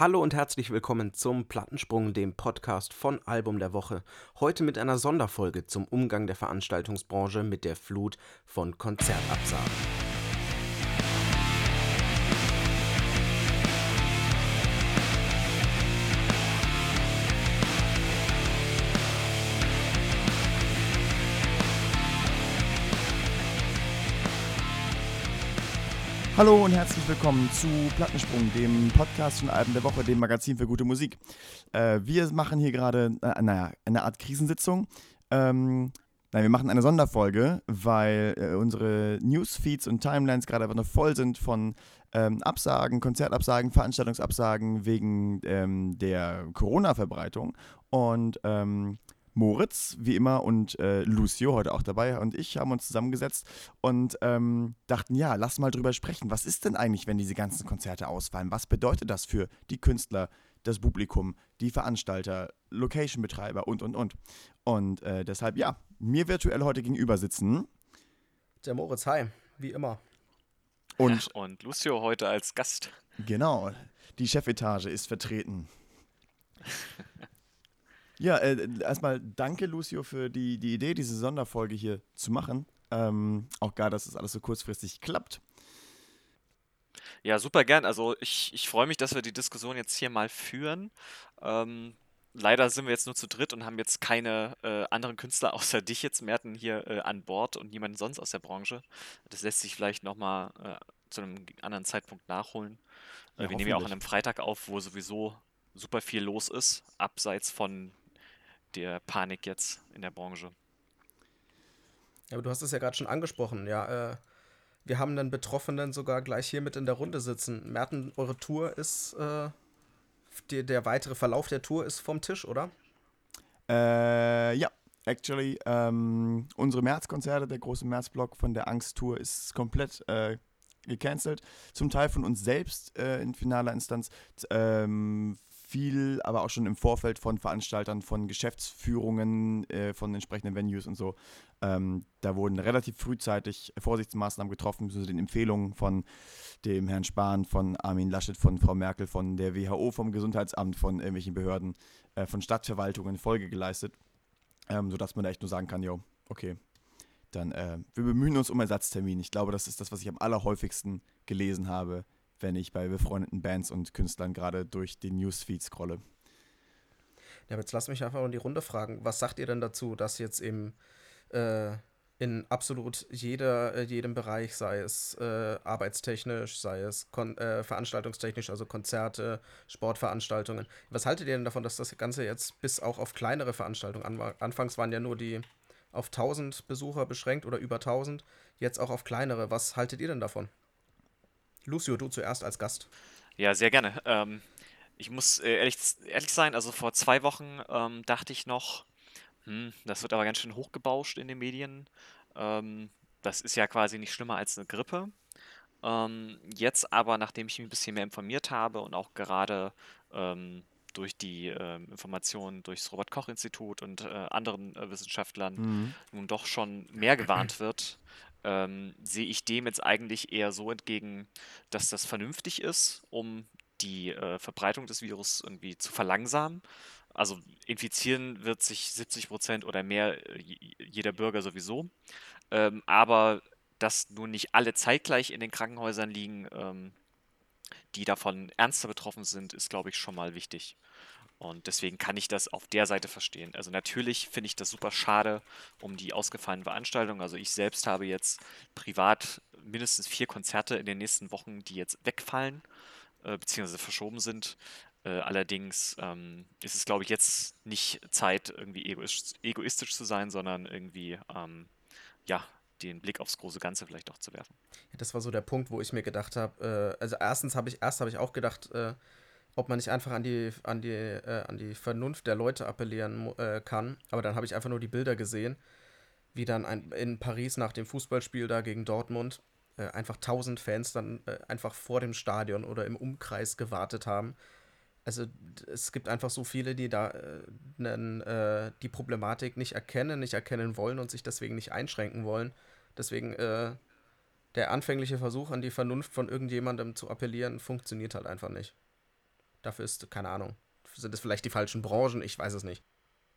Hallo und herzlich willkommen zum Plattensprung, dem Podcast von Album der Woche. Heute mit einer Sonderfolge zum Umgang der Veranstaltungsbranche mit der Flut von Konzertabsagen. Hallo und herzlich willkommen zu Plattensprung, dem Podcast von Alben der Woche, dem Magazin für gute Musik. Äh, wir machen hier gerade, äh, naja, eine Art Krisensitzung. Ähm, nein, wir machen eine Sonderfolge, weil äh, unsere Newsfeeds und Timelines gerade einfach noch voll sind von ähm, Absagen, Konzertabsagen, Veranstaltungsabsagen wegen ähm, der Corona-Verbreitung. Und ähm, Moritz, wie immer, und äh, Lucio, heute auch dabei, und ich haben uns zusammengesetzt und ähm, dachten, ja, lass mal drüber sprechen. Was ist denn eigentlich, wenn diese ganzen Konzerte ausfallen? Was bedeutet das für die Künstler, das Publikum, die Veranstalter, Location-Betreiber und, und, und? Und äh, deshalb, ja, mir virtuell heute gegenüber sitzen. Der Moritz, hi, wie immer. Und, ja, und Lucio heute als Gast. Genau, die Chefetage ist vertreten. Ja, äh, erstmal danke, Lucio, für die, die Idee, diese Sonderfolge hier zu machen. Ähm, auch gar, dass es das alles so kurzfristig klappt. Ja, super gern. Also ich, ich freue mich, dass wir die Diskussion jetzt hier mal führen. Ähm, leider sind wir jetzt nur zu dritt und haben jetzt keine äh, anderen Künstler außer dich jetzt, Merten, hier äh, an Bord und niemanden sonst aus der Branche. Das lässt sich vielleicht nochmal äh, zu einem anderen Zeitpunkt nachholen. Äh, ja, wir nehmen ja auch an einem Freitag auf, wo sowieso super viel los ist, abseits von der Panik jetzt in der Branche. Ja, aber du hast es ja gerade schon angesprochen, ja. Äh, wir haben einen Betroffenen sogar gleich hier mit in der Runde sitzen. Merten, eure Tour ist, äh, die, der weitere Verlauf der Tour ist vom Tisch, oder? Äh, ja, actually. Ähm, unsere Märzkonzerte, der große Märzblock von der Angst-Tour ist komplett äh, gecancelt. Zum Teil von uns selbst äh, in finaler Instanz. Ähm, viel, aber auch schon im Vorfeld von Veranstaltern, von Geschäftsführungen, äh, von entsprechenden Venues und so. Ähm, da wurden relativ frühzeitig Vorsichtsmaßnahmen getroffen, so den Empfehlungen von dem Herrn Spahn, von Armin Laschet, von Frau Merkel, von der WHO, vom Gesundheitsamt, von irgendwelchen Behörden, äh, von Stadtverwaltungen Folge geleistet, ähm, sodass man da echt nur sagen kann, jo, okay, dann äh, wir bemühen uns um Ersatztermin. Ich glaube, das ist das, was ich am allerhäufigsten gelesen habe wenn ich bei befreundeten Bands und Künstlern gerade durch den Newsfeed scrolle. Ja, jetzt lass mich einfach in die Runde fragen. Was sagt ihr denn dazu, dass jetzt eben äh, in absolut jeder, äh, jedem Bereich, sei es äh, arbeitstechnisch, sei es kon äh, veranstaltungstechnisch, also Konzerte, Sportveranstaltungen. Was haltet ihr denn davon, dass das Ganze jetzt bis auch auf kleinere Veranstaltungen an Anfangs waren ja nur die auf 1000 Besucher beschränkt oder über 1000, jetzt auch auf kleinere. Was haltet ihr denn davon? Lucio, du zuerst als Gast. Ja, sehr gerne. Ähm, ich muss äh, ehrlich, ehrlich sein, also vor zwei Wochen ähm, dachte ich noch, hm, das wird aber ganz schön hochgebauscht in den Medien. Ähm, das ist ja quasi nicht schlimmer als eine Grippe. Ähm, jetzt aber, nachdem ich mich ein bisschen mehr informiert habe und auch gerade ähm, durch die äh, Informationen durchs Robert-Koch-Institut und äh, anderen äh, Wissenschaftlern mhm. nun doch schon mehr gewarnt wird, ähm, sehe ich dem jetzt eigentlich eher so entgegen, dass das vernünftig ist, um die äh, Verbreitung des Virus irgendwie zu verlangsamen. Also infizieren wird sich 70 Prozent oder mehr äh, jeder Bürger sowieso. Ähm, aber dass nun nicht alle zeitgleich in den Krankenhäusern liegen, ähm, die davon ernster betroffen sind, ist, glaube ich, schon mal wichtig. Und deswegen kann ich das auf der Seite verstehen. Also natürlich finde ich das super schade um die ausgefallenen Veranstaltungen. Also ich selbst habe jetzt privat mindestens vier Konzerte in den nächsten Wochen, die jetzt wegfallen, äh, beziehungsweise verschoben sind. Äh, allerdings ähm, ist es, glaube ich, jetzt nicht Zeit, irgendwie egoistisch, egoistisch zu sein, sondern irgendwie, ähm, ja, den Blick aufs große Ganze vielleicht auch zu werfen. Das war so der Punkt, wo ich mir gedacht habe, äh, also erstens habe ich, erst habe ich auch gedacht, äh, ob man nicht einfach an die, an die, äh, an die Vernunft der Leute appellieren äh, kann. Aber dann habe ich einfach nur die Bilder gesehen, wie dann ein, in Paris nach dem Fußballspiel da gegen Dortmund äh, einfach tausend Fans dann äh, einfach vor dem Stadion oder im Umkreis gewartet haben. Also es gibt einfach so viele, die da nen, äh, äh, die Problematik nicht erkennen, nicht erkennen wollen und sich deswegen nicht einschränken wollen. Deswegen der anfängliche Versuch an die Vernunft von irgendjemandem zu appellieren, funktioniert halt einfach nicht. Dafür ist, keine Ahnung, sind es vielleicht die falschen Branchen, ich weiß es nicht.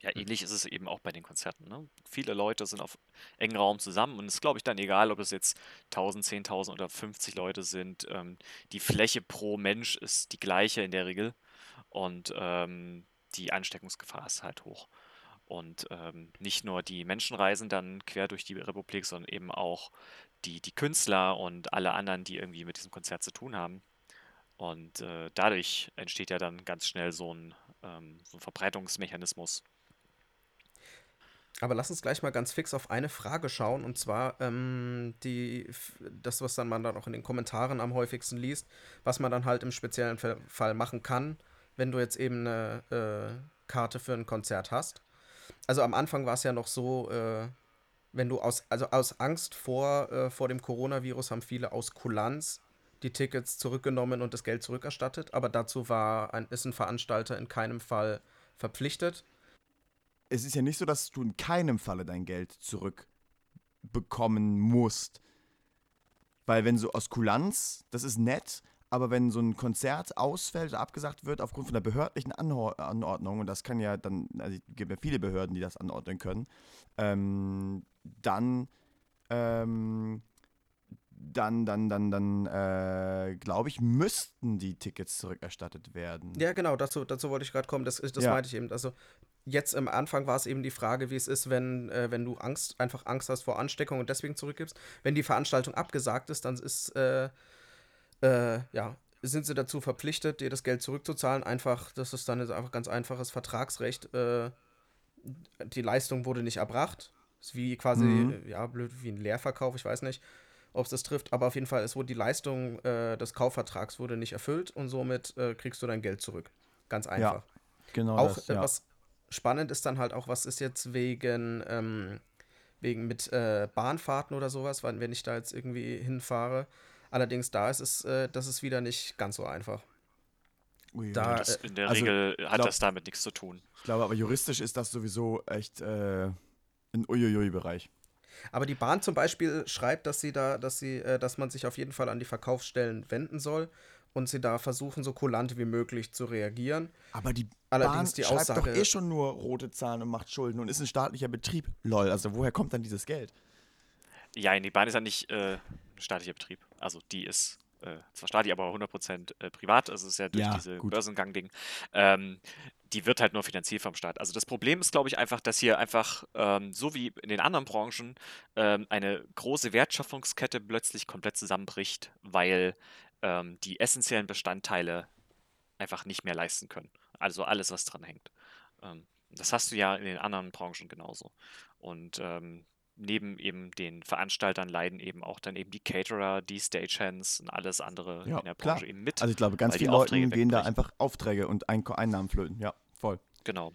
Ja, ähnlich ist es eben auch bei den Konzerten. Ne? Viele Leute sind auf engen Raum zusammen und es ist, glaube ich, dann egal, ob es jetzt 1000, 10.000 oder 50 Leute sind. Ähm, die Fläche pro Mensch ist die gleiche in der Regel und ähm, die Ansteckungsgefahr ist halt hoch. Und ähm, nicht nur die Menschen reisen dann quer durch die Republik, sondern eben auch die, die Künstler und alle anderen, die irgendwie mit diesem Konzert zu tun haben. Und äh, dadurch entsteht ja dann ganz schnell so ein, ähm, so ein Verbreitungsmechanismus. Aber lass uns gleich mal ganz fix auf eine Frage schauen, und zwar ähm, die, das, was dann man dann auch in den Kommentaren am häufigsten liest, was man dann halt im speziellen Fall machen kann, wenn du jetzt eben eine äh, Karte für ein Konzert hast. Also am Anfang war es ja noch so, äh, wenn du aus, also aus Angst vor, äh, vor dem Coronavirus haben viele aus Kulanz die Tickets zurückgenommen und das Geld zurückerstattet, aber dazu war ein, ist ein Veranstalter in keinem Fall verpflichtet. Es ist ja nicht so, dass du in keinem Falle dein Geld zurückbekommen musst. Weil wenn so aus Kulanz, das ist nett, aber wenn so ein Konzert ausfällt oder abgesagt wird aufgrund von der behördlichen Anordnung, und das kann ja dann, also es gibt ja viele Behörden, die das anordnen können, ähm, dann ähm, dann, dann, dann, dann, äh, glaube ich, müssten die Tickets zurückerstattet werden. Ja, genau, dazu, dazu wollte ich gerade kommen. Das, das ja. meinte ich eben. Also jetzt am Anfang war es eben die Frage, wie es ist, wenn, äh, wenn du Angst, einfach Angst hast vor Ansteckung und deswegen zurückgibst. Wenn die Veranstaltung abgesagt ist, dann ist, äh, äh, ja, sind sie dazu verpflichtet, dir das Geld zurückzuzahlen. Einfach, das ist dann einfach ganz einfaches Vertragsrecht. Äh, die Leistung wurde nicht erbracht. Ist wie quasi, mhm. ja, blöd, wie ein Leerverkauf, ich weiß nicht ob es das trifft, aber auf jeden Fall, es wurde die Leistung äh, des Kaufvertrags wurde nicht erfüllt und somit äh, kriegst du dein Geld zurück. Ganz einfach. Ja, genau. Auch das, ja. was spannend ist dann halt auch, was ist jetzt wegen, ähm, wegen mit äh, Bahnfahrten oder sowas, wenn ich da jetzt irgendwie hinfahre. Allerdings da ist es, äh, das ist wieder nicht ganz so einfach. Ui, da, das, in der also, Regel hat glaub, das damit nichts zu tun. Ich glaube aber juristisch ist das sowieso echt äh, ein Uiuiui-Bereich. Aber die Bahn zum Beispiel schreibt, dass sie da, dass sie, äh, dass man sich auf jeden Fall an die Verkaufsstellen wenden soll und sie da versuchen, so kulant wie möglich zu reagieren. Aber die Allerdings Bahn die schreibt Aussage, doch eh schon nur rote Zahlen und macht Schulden und ist ein staatlicher Betrieb. Lol, also woher kommt dann dieses Geld? Ja, die Bahn ist ja nicht äh, staatlicher Betrieb. Also die ist äh, zwar staatlich, aber 100% äh, privat. Also es ist ja durch ja, diese Börsengang-Ding. Ähm, die wird halt nur finanziert vom Staat. Also das Problem ist, glaube ich, einfach, dass hier einfach, ähm, so wie in den anderen Branchen, ähm, eine große Wertschöpfungskette plötzlich komplett zusammenbricht, weil ähm, die essentiellen Bestandteile einfach nicht mehr leisten können. Also alles, was dran hängt. Ähm, das hast du ja in den anderen Branchen genauso. Und ähm, neben eben den Veranstaltern leiden eben auch dann eben die Caterer, die Stagehands und alles andere ja, in der Branche klar. eben mit. Also ich glaube, ganz viele Leute gehen da einfach Aufträge und Einnahmen flöten. Ja, voll. Genau.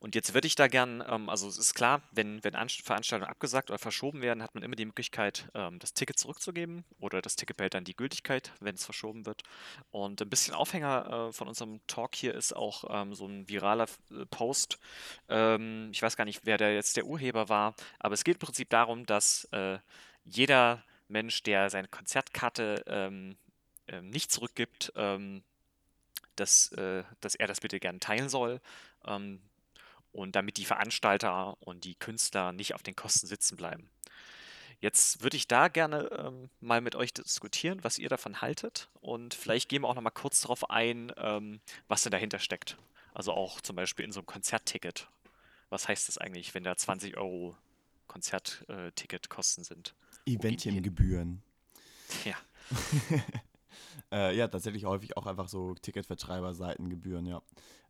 Und jetzt würde ich da gern, ähm, also es ist klar, wenn, wenn Veranstaltungen abgesagt oder verschoben werden, hat man immer die Möglichkeit, ähm, das Ticket zurückzugeben oder das Ticket behält dann die Gültigkeit, wenn es verschoben wird. Und ein bisschen Aufhänger äh, von unserem Talk hier ist auch ähm, so ein viraler äh, Post. Ähm, ich weiß gar nicht, wer der jetzt der Urheber war, aber es geht im Prinzip darum, dass äh, jeder Mensch, der seine Konzertkarte ähm, ähm, nicht zurückgibt, dass, äh, dass er das bitte gerne teilen soll. Ähm, und damit die Veranstalter und die Künstler nicht auf den Kosten sitzen bleiben. Jetzt würde ich da gerne ähm, mal mit euch diskutieren, was ihr davon haltet und vielleicht gehen wir auch noch mal kurz darauf ein, ähm, was denn dahinter steckt. Also auch zum Beispiel in so einem Konzertticket. Was heißt das eigentlich, wenn da 20 Euro Konzertticketkosten sind? Eventchengebühren. Ja. äh, ja, tatsächlich häufig auch einfach so Ticketvertreiber-Seitengebühren, ja.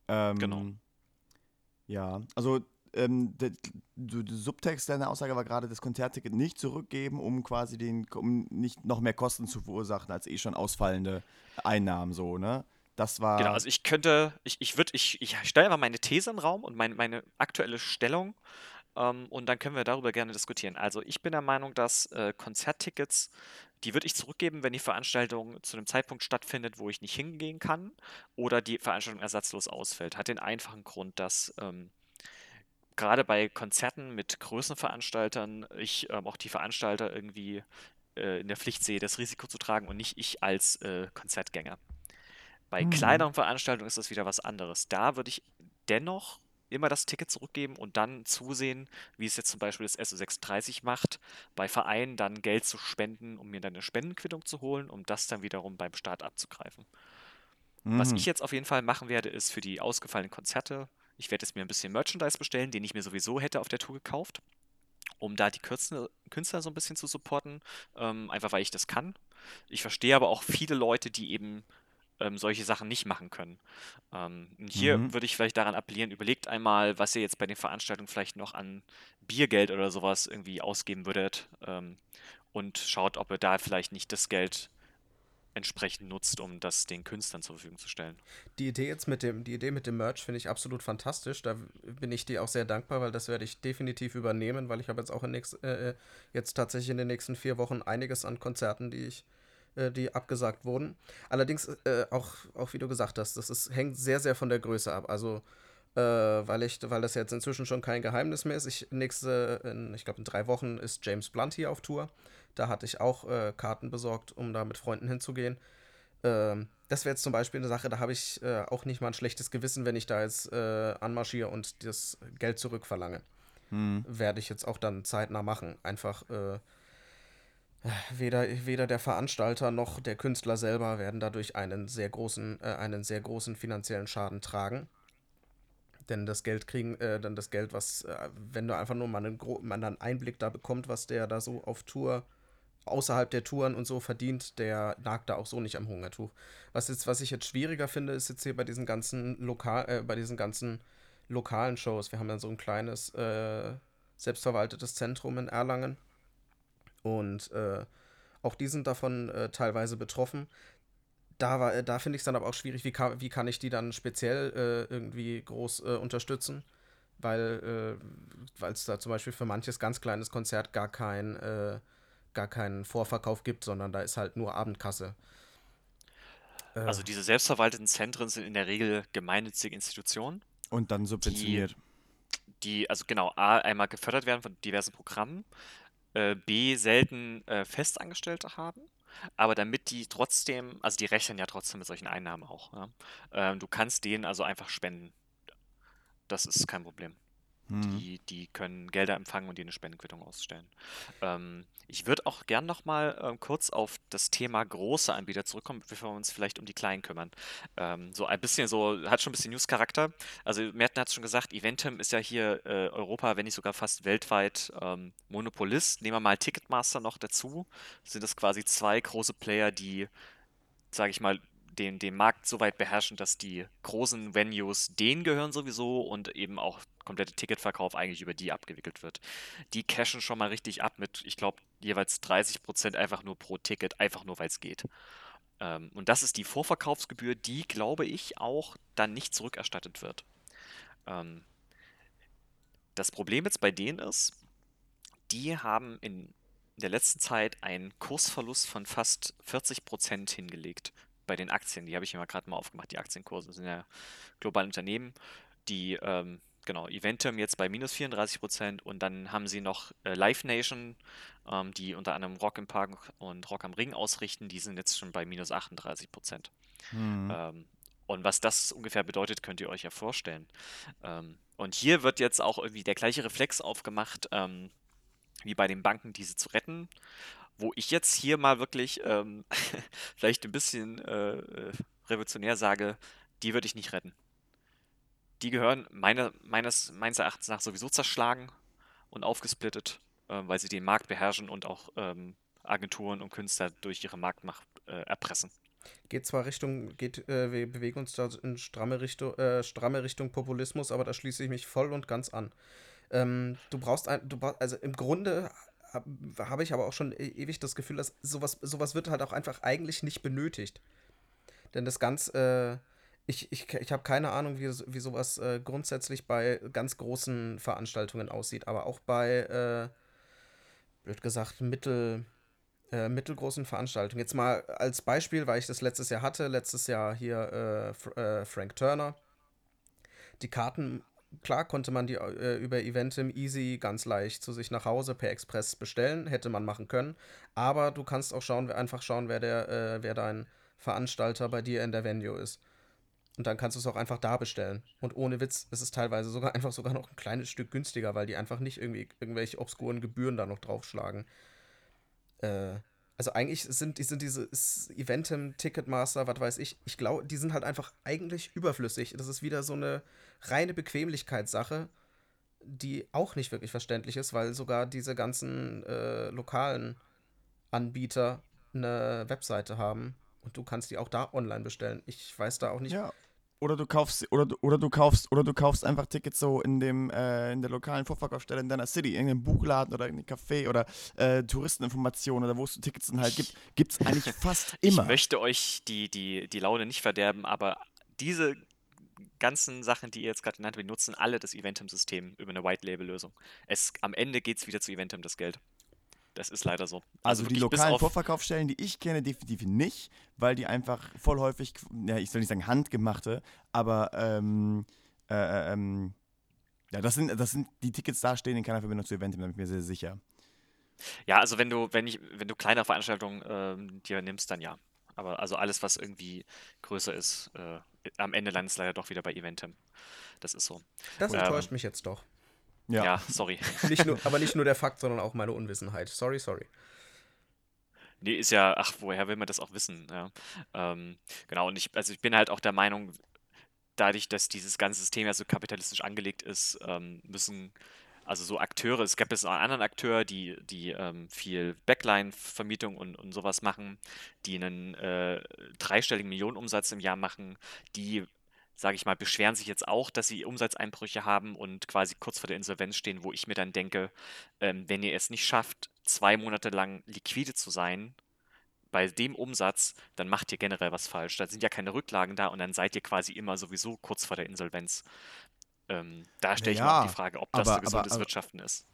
Ähm, genau. Ja, also ähm, der, der, Subtext deiner Aussage war gerade, das Konzertticket nicht zurückgeben, um quasi den, um nicht noch mehr Kosten zu verursachen als eh schon ausfallende Einnahmen, so, ne? Das war. Genau, also ich könnte, ich, ich würde, ich, ich stelle einfach meine These in den Raum und mein, meine aktuelle Stellung ähm, und dann können wir darüber gerne diskutieren. Also ich bin der Meinung, dass äh, Konzerttickets die würde ich zurückgeben, wenn die Veranstaltung zu einem Zeitpunkt stattfindet, wo ich nicht hingehen kann oder die Veranstaltung ersatzlos ausfällt. Hat den einfachen Grund, dass ähm, gerade bei Konzerten mit größeren Veranstaltern ich ähm, auch die Veranstalter irgendwie äh, in der Pflicht sehe, das Risiko zu tragen und nicht ich als äh, Konzertgänger. Bei Mhm. kleineren Veranstaltungen ist das wieder was anderes. Da würde ich dennoch immer das Ticket zurückgeben und dann zusehen, wie es jetzt zum Beispiel das SO36 macht, bei Vereinen dann Geld zu spenden, um mir dann eine Spendenquittung zu holen, um das dann wiederum beim Staat abzugreifen. Was Mhm. ich jetzt auf jeden Fall machen werde, ist für die ausgefallenen Konzerte, ich werde jetzt mir ein bisschen Merchandise bestellen, den ich mir sowieso hätte auf der Tour gekauft, um da die Künstler, Künstler so ein bisschen zu supporten, ähm, einfach weil ich das kann. Ich verstehe aber auch viele Leute, die eben ähm, solche Sachen nicht machen können. Ähm, hier Mhm. würde ich vielleicht daran appellieren, überlegt einmal, was ihr jetzt bei den Veranstaltungen vielleicht noch an Biergeld oder sowas irgendwie ausgeben würdet ähm, und schaut, ob ihr da vielleicht nicht das Geld entsprechend nutzt, um das den Künstlern zur Verfügung zu stellen. Die Idee jetzt mit dem, die Idee mit dem Merch finde ich absolut fantastisch. Da bin ich dir auch sehr dankbar, weil das werde ich definitiv übernehmen, weil ich habe jetzt auch in nächst, äh, jetzt tatsächlich in den nächsten vier Wochen einiges an Konzerten, die ich, äh, die abgesagt wurden. Allerdings äh, auch, auch wie du gesagt hast, das ist, hängt sehr, sehr von der Größe ab. Also äh, weil ich, weil das jetzt inzwischen schon kein Geheimnis mehr ist. Ich nächste, in, ich glaube in drei Wochen ist James Blunt hier auf Tour. Da hatte ich auch äh, Karten besorgt, um da mit Freunden hinzugehen. Ähm, das wäre jetzt zum Beispiel eine Sache, da habe ich äh, auch nicht mal ein schlechtes Gewissen, wenn ich da jetzt anmarschiere und das Geld zurückverlange. Mhm. Werde ich jetzt auch dann zeitnah machen. Einfach äh, weder, weder der Veranstalter noch der Künstler selber werden dadurch einen sehr großen, äh, einen sehr großen finanziellen Schaden tragen. Denn das Geld kriegen, äh, dann das Geld, was, äh, wenn du einfach nur mal einen, mal einen Einblick da bekommt, was der da so auf Tour außerhalb der Touren und so verdient, der nagt da auch so nicht am Hungertuch. Was jetzt, was ich jetzt schwieriger finde, ist jetzt hier bei diesen ganzen lokal, äh, bei diesen ganzen lokalen Shows. Wir haben ja so ein kleines äh, selbstverwaltetes Zentrum in Erlangen und äh, auch die sind davon äh, teilweise betroffen. Da, war- äh, da finde ich es dann aber auch schwierig, wie kann, wie kann ich die dann speziell äh, irgendwie groß äh, unterstützen, weil äh, es da zum Beispiel für manches ganz kleines Konzert gar kein äh, gar keinen Vorverkauf gibt, sondern da ist halt nur Abendkasse. Also diese selbstverwalteten Zentren sind in der Regel gemeinnützige Institutionen, Und dann subventioniert. die also genau A, einmal gefördert werden von diversen Programmen, äh, B, selten äh, Festangestellte haben, aber damit die trotzdem, also die rechnen ja trotzdem mit solchen Einnahmen auch. Ja? Ähm, du kannst denen also einfach spenden. Das ist kein Problem. Mhm. Die, die können Gelder empfangen und dir eine Spendenquittung ausstellen. Ähm, ich würde auch gern nochmal ähm, kurz auf das Thema große Anbieter zurückkommen, bevor wir uns vielleicht um die kleinen kümmern. Ähm, so ein bisschen so, hat schon ein bisschen News-Charakter. Also Merten hat schon gesagt, Eventim ist ja hier äh, Europa, wenn nicht sogar fast weltweit ähm, Monopolist. Nehmen wir mal Ticketmaster noch dazu. Sind das quasi zwei große Player, die, sage ich mal, den, den Markt so weit beherrschen, dass die großen Venues denen gehören sowieso und eben auch komplette Ticketverkauf eigentlich über die abgewickelt wird. Die cashen schon mal richtig ab mit, ich glaube, jeweils 30% einfach nur pro Ticket, einfach nur weil es geht. Ähm, und das ist die Vorverkaufsgebühr, die, glaube ich, auch dann nicht zurückerstattet wird. Ähm, das Problem jetzt bei denen ist, die haben in der letzten Zeit einen Kursverlust von fast 40% hingelegt bei den Aktien. Die habe ich mal gerade mal aufgemacht. Die Aktienkurse sind ja globale Unternehmen, die, ähm, genau, Eventum jetzt bei minus 34% und dann haben sie noch äh, Live Nation, ähm, die unter anderem Rock im Park und Rock am Ring ausrichten, die sind jetzt schon bei minus 38%. Mhm. Ähm, und was das ungefähr bedeutet, könnt ihr euch ja vorstellen. Ähm, und hier wird jetzt auch irgendwie der gleiche Reflex aufgemacht, ähm, wie bei den Banken, diese zu retten. Wo ich jetzt hier mal wirklich ähm, vielleicht ein bisschen äh, äh, revolutionär sage, die würde ich nicht retten. Die gehören meine, meines, meines Erachtens nach sowieso zerschlagen und aufgesplittet, äh, weil sie den Markt beherrschen und auch ähm, Agenturen und Künstler durch ihre Marktmacht äh, erpressen. geht zwar Richtung, geht, äh, wir bewegen uns da in stramme Richtung, äh, stramme Richtung Populismus, aber da schließe ich mich voll und ganz an. Ähm, du brauchst ein, du brauchst, also im Grunde habe hab ich aber auch schon e ewig das Gefühl, dass sowas, sowas wird halt auch einfach eigentlich nicht benötigt. Denn das ganz, äh, ich, ich, ich habe keine Ahnung, wie, wie sowas äh, grundsätzlich bei ganz großen Veranstaltungen aussieht, aber auch bei, äh, blöd gesagt, mittel, äh, mittelgroßen Veranstaltungen. Jetzt mal als Beispiel, weil ich das letztes Jahr hatte, letztes Jahr hier äh, Fr äh, Frank Turner. Die Karten, klar konnte man die äh, über Eventim easy ganz leicht zu sich nach Hause per Express bestellen, hätte man machen können. Aber du kannst auch schauen, einfach schauen, wer der, äh, wer dein Veranstalter bei dir in der Venue ist. Und dann kannst du es auch einfach da bestellen. Und ohne Witz, ist es teilweise sogar einfach sogar noch ein kleines Stück günstiger, weil die einfach nicht irgendwie irgendwelche obskuren Gebühren da noch draufschlagen. Äh, also eigentlich sind, sind diese Eventim, Ticketmaster, was weiß ich, ich glaube, die sind halt einfach eigentlich überflüssig. Das ist wieder so eine reine Bequemlichkeitssache, die auch nicht wirklich verständlich ist, weil sogar diese ganzen äh, lokalen Anbieter eine Webseite haben und du kannst die auch da online bestellen. Ich weiß da auch nicht, ja. Oder du kaufst, oder, oder du kaufst, oder du kaufst einfach Tickets so in dem, äh, in der lokalen Vorverkaufsstelle in deiner City, in irgendeinem Buchladen oder in einem Café oder äh, Touristeninformationen oder wo es Tickets dann halt gibt, gibt es eigentlich fast immer. Ich möchte euch die, die, die Laune nicht verderben, aber diese ganzen Sachen, die ihr jetzt gerade genannt habt, nutzen alle das Eventim-System über eine White-Label-Lösung. am Ende geht es wieder zu Eventim, das Geld. Das ist leider so. Also, also die lokalen Vorverkaufsstellen, die ich kenne, definitiv nicht, weil die einfach voll häufig, ja, ich soll nicht sagen handgemachte, aber ähm, äh, äh, ähm, ja, das sind, das sind die Tickets da stehen in keiner Verbindung zu Eventim, da bin ich mir sehr sicher. Ja, also wenn du, wenn ich, wenn du kleine Veranstaltungen ähm, dir nimmst, dann ja. Aber also alles, was irgendwie größer ist, äh, am Ende landet es leider doch wieder bei Eventim. Das ist so. Das enttäuscht ähm, mich jetzt doch. Ja, ja sorry. Nicht nur, aber nicht nur der Fakt, sondern auch meine Unwissenheit. Sorry, sorry. Nee, ist ja, ach, woher will man das auch wissen? Ja. Ähm, genau, und ich, also ich bin halt auch der Meinung, dadurch, dass dieses ganze System ja so kapitalistisch angelegt ist, ähm, müssen also so Akteure, es gab jetzt auch einen anderen Akteur, die, die ähm, viel Backline-Vermietung und, und sowas machen, die einen äh, dreistelligen Millionenumsatz im Jahr machen, die sage ich mal, beschweren sich jetzt auch, dass sie Umsatzeinbrüche haben und quasi kurz vor der Insolvenz stehen, wo ich mir dann denke, ähm, wenn ihr es nicht schafft, zwei Monate lang liquide zu sein, bei dem Umsatz, dann macht ihr generell was falsch. Da sind ja keine Rücklagen da und dann seid ihr quasi immer sowieso kurz vor der Insolvenz. Ähm, da stelle ich ja, mir auch die Frage, ob das aber, so gesundes aber, Wirtschaften ist.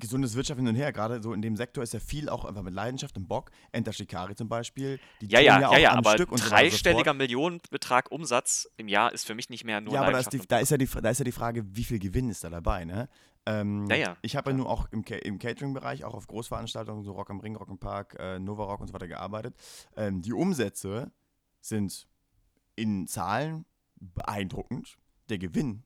Gesundes Wirtschaften hin und her, gerade so in dem Sektor ist ja viel auch einfach mit Leidenschaft und Bock. Enter Shikari zum Beispiel. Die ja, ja, ja, ja, ja aber Stück dreistelliger so Millionenbetrag Umsatz im Jahr ist für mich nicht mehr nur Ja, aber da ist, die, da, ist ja die, da ist ja die Frage, wie viel Gewinn ist da dabei, ne? Ähm, ja, ja. Ich habe ja, nur auch im, im Catering-Bereich, auch auf Großveranstaltungen, so Rock am Ring, Rock im Park, äh, Nova Rock und so weiter gearbeitet. Ähm, die Umsätze sind in Zahlen beeindruckend. Der Gewinn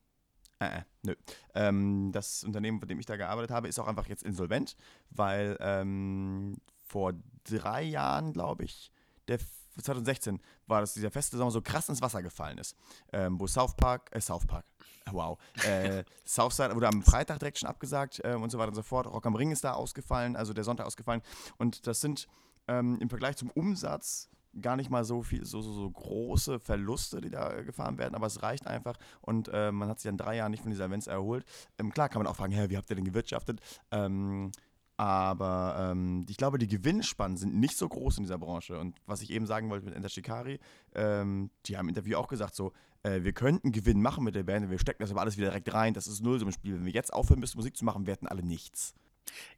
äh, äh, nö. Ähm, das Unternehmen, bei dem ich da gearbeitet habe, ist auch einfach jetzt insolvent, weil ähm, vor drei Jahren, glaube ich, der 2016 war das dieser feste Sommer so krass ins Wasser gefallen ist, ähm, wo South Park, äh, South Park, wow, äh, Southside wurde am Freitag direkt schon abgesagt äh, und so weiter und so fort. Rock am Ring ist da ausgefallen, also der Sonntag ausgefallen und das sind ähm, im Vergleich zum Umsatz gar nicht mal so viel, so, so, so große Verluste, die da gefahren werden, aber es reicht einfach und äh, man hat sich in drei Jahren nicht von dieser Events erholt. Ähm, klar kann man auch fragen, hä, wie habt ihr denn gewirtschaftet? Ähm, aber ähm, ich glaube, die Gewinnspannen sind nicht so groß in dieser Branche. Und was ich eben sagen wollte mit Enter Shikari, ähm, die haben im Interview auch gesagt, so, äh, wir könnten Gewinn machen mit der Band, wir stecken das aber alles wieder direkt rein, das ist null so ein Spiel. Wenn wir jetzt aufhören müssen, Musik zu machen, wir hätten alle nichts.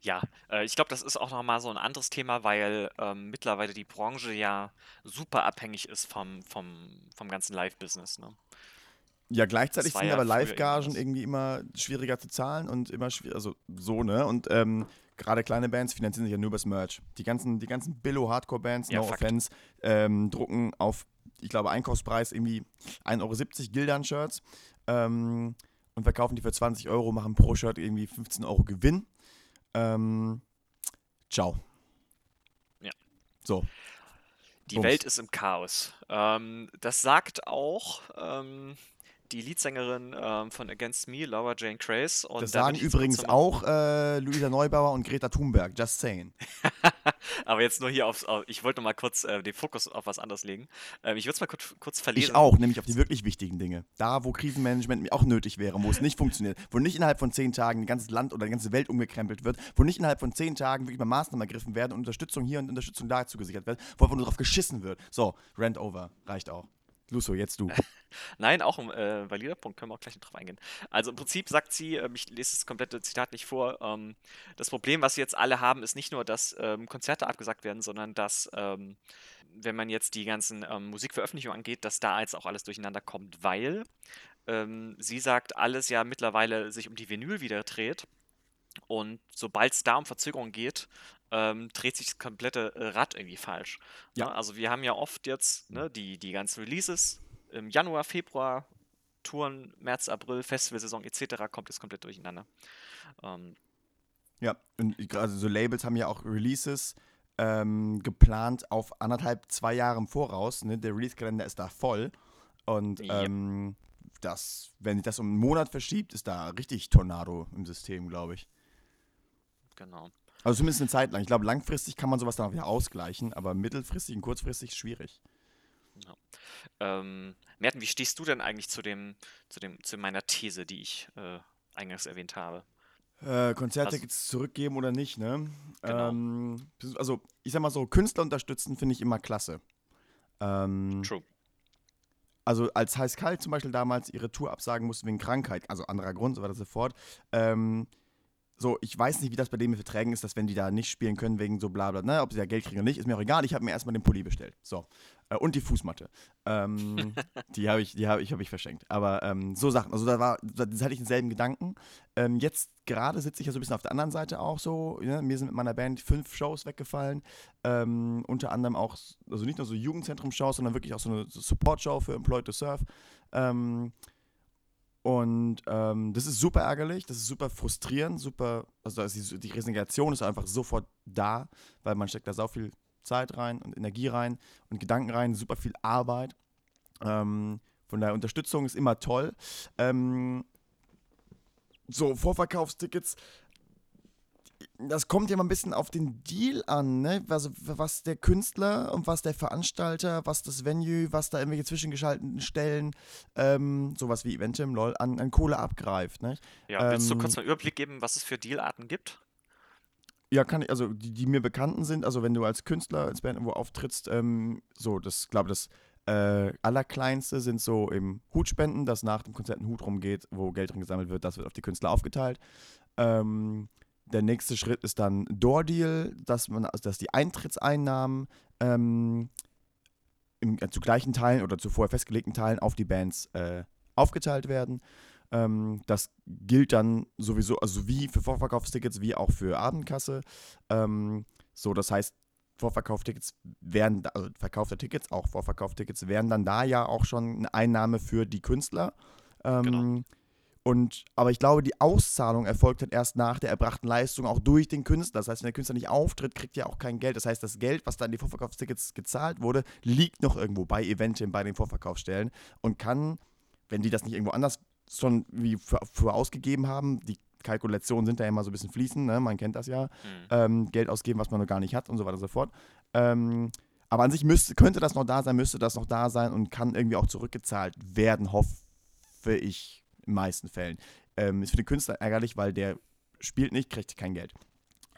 Ja, äh, ich glaube, das ist auch nochmal so ein anderes Thema, weil ähm, mittlerweile die Branche ja super abhängig ist vom, vom, vom ganzen Live-Business. Ne? Ja, gleichzeitig sind ja aber Live-Gagen irgendwie immer schwieriger zu zahlen und immer schwieriger, also so, ne? Und ähm, gerade kleine Bands finanzieren sich ja nur übers Merch. Die ganzen, die ganzen Billo-Hardcore-Bands, ja, no Fakt. offense, ähm, drucken auf, ich glaube, Einkaufspreis irgendwie 1,70 Euro Gildan-Shirts ähm, und verkaufen die für 20 Euro, machen pro Shirt irgendwie 15 Euro Gewinn. Ähm, ciao. Ja. So. Die Bums. Welt ist im Chaos. Ähm, das sagt auch ähm, die Leadsängerin ähm, von Against Me, Laura Jane Craze. Und das sagen übrigens auch äh, Luisa Neubauer und Greta Thunberg, just saying. Aber jetzt nur hier aufs, auf, ich wollte noch mal kurz äh, den Fokus auf was anderes legen. Ähm, ich würde es mal kurz, kurz verlesen. Ich auch, nämlich auf die wirklich wichtigen Dinge. Da, wo Krisenmanagement auch nötig wäre, wo es nicht funktioniert, wo nicht innerhalb von zehn Tagen ein ganzes Land oder die ganze Welt umgekrempelt wird, wo nicht innerhalb von zehn Tagen wirklich mal Maßnahmen ergriffen werden und Unterstützung hier und Unterstützung da zugesichert wird, wo einfach nur drauf geschissen wird. So, Rent over, reicht auch. Lusso, jetzt du. Nein, auch ein äh, valider Punkt, können wir auch gleich drauf eingehen. Also im Prinzip sagt sie, ähm, ich lese das komplette Zitat nicht vor, ähm, das Problem, was sie jetzt alle haben, ist nicht nur, dass ähm, Konzerte abgesagt werden, sondern dass, ähm, wenn man jetzt die ganzen ähm, Musikveröffentlichungen angeht, dass da jetzt auch alles durcheinander kommt, weil ähm, sie sagt, alles ja mittlerweile sich um die Vinyl wieder dreht. Und sobald es da um Verzögerungen geht, ähm, dreht sich das komplette äh, Rad irgendwie falsch. Ja. Ne? Also wir haben ja oft jetzt ne, die, die ganzen Releases im Januar, Februar, Touren, März, April, Festivalsaison etc. kommt es komplett durcheinander. Ähm, Ja, und also so Labels haben ja auch Releases ähm, geplant auf anderthalb, zwei Jahre im Voraus. Ne? Der Release-Kalender ist da voll. Und Yep. ähm, das, wenn sich das um einen Monat verschiebt, ist da richtig Tornado im System, glaube ich. Genau. Also zumindest eine Zeit lang. Ich glaube, langfristig kann man sowas dann auch wieder ausgleichen, aber mittelfristig und kurzfristig schwierig. Ähm, Merten, wie stehst du denn eigentlich zu dem, zu dem, zu meiner These, die ich äh, eingangs erwähnt habe? Äh, Konzerttickets zurückgeben oder nicht, ne? Genau. Ähm, also, ich sag mal so, Künstler unterstützen finde ich immer klasse. Ähm, True. also als Heiß Kalt zum Beispiel damals ihre Tour absagen musste wegen Krankheit, also anderer Grund, so weiter und so fort. Ähm, so, ich weiß nicht, wie das bei denen mit Verträgen ist, dass wenn die da nicht spielen können wegen so bla bla, ne, ob sie da Geld kriegen oder nicht, ist mir auch egal. Ich habe mir erstmal den Pulli bestellt. So. Äh, und die Fußmatte. Ähm, die habe ich, die habe ich, hab ich verschenkt. Aber ähm, so Sachen, also da war, da hatte ich denselben Gedanken. Ähm, jetzt gerade sitze ich ja so ein bisschen auf der anderen Seite auch so. Ne? Mir sind mit meiner Band fünf Shows weggefallen. Ähm, unter anderem auch, also nicht nur so Jugendzentrum-Shows, sondern wirklich auch so eine Support-Show für Employed to Surf. Ähm, und ähm, das ist super ärgerlich, das ist super frustrierend, super, also die, die Resignation ist einfach sofort da, weil man steckt da so viel Zeit rein und Energie rein und Gedanken rein, super viel Arbeit. Ähm, von daher Unterstützung ist immer toll. Ähm, so, Vorverkaufstickets, das kommt ja mal ein bisschen auf den Deal an, ne? Also, was der Künstler und was der Veranstalter, was das Venue, was da irgendwelche zwischengeschalteten Stellen, ähm, sowas wie Eventim, lol, an, an Kohle abgreift, ne? Ja, willst du Ähm, kurz mal einen Überblick geben, was es für Dealarten gibt? Ja, kann ich, also die, die mir bekannten sind, also wenn du als Künstler als Band irgendwo auftrittst, ähm, so, das glaube das äh, allerkleinste sind so im Hutspenden, dass nach dem Konzert ein Hut rumgeht, wo Geld drin gesammelt wird, das wird auf die Künstler aufgeteilt. Ähm, der nächste Schritt ist dann Door Deal, dass man, also dass die Eintrittseinnahmen ähm, im, äh, zu gleichen Teilen oder zu vorher festgelegten Teilen auf die Bands äh, aufgeteilt werden. Ähm, das gilt dann sowieso, also wie für Vorverkaufstickets, wie auch für Abendkasse. Ähm, so, das heißt, Vorverkauftickets werden, also verkaufte Tickets, auch Vorverkauftickets, wären dann da ja auch schon eine Einnahme für die Künstler. Ähm, Genau. Und, aber ich glaube, die Auszahlung erfolgt dann erst nach der erbrachten Leistung auch durch den Künstler. Das heißt, wenn der Künstler nicht auftritt, kriegt er auch kein Geld. Das heißt, das Geld, was da an die Vorverkaufstickets gezahlt wurde, liegt noch irgendwo bei Eventim, bei den Vorverkaufsstellen und kann, wenn die das nicht irgendwo anders schon wie für, für ausgegeben haben, die Kalkulationen sind da immer so ein bisschen fließend, ne? man kennt das ja, Hm. ähm, Geld ausgeben, was man noch gar nicht hat und so weiter und so fort. Ähm, aber an sich müsste, könnte das noch da sein, müsste das noch da sein und kann irgendwie auch zurückgezahlt werden, hoffe ich in meisten Fällen. Ähm, ist für den Künstler ärgerlich, weil der spielt nicht, kriegt kein Geld.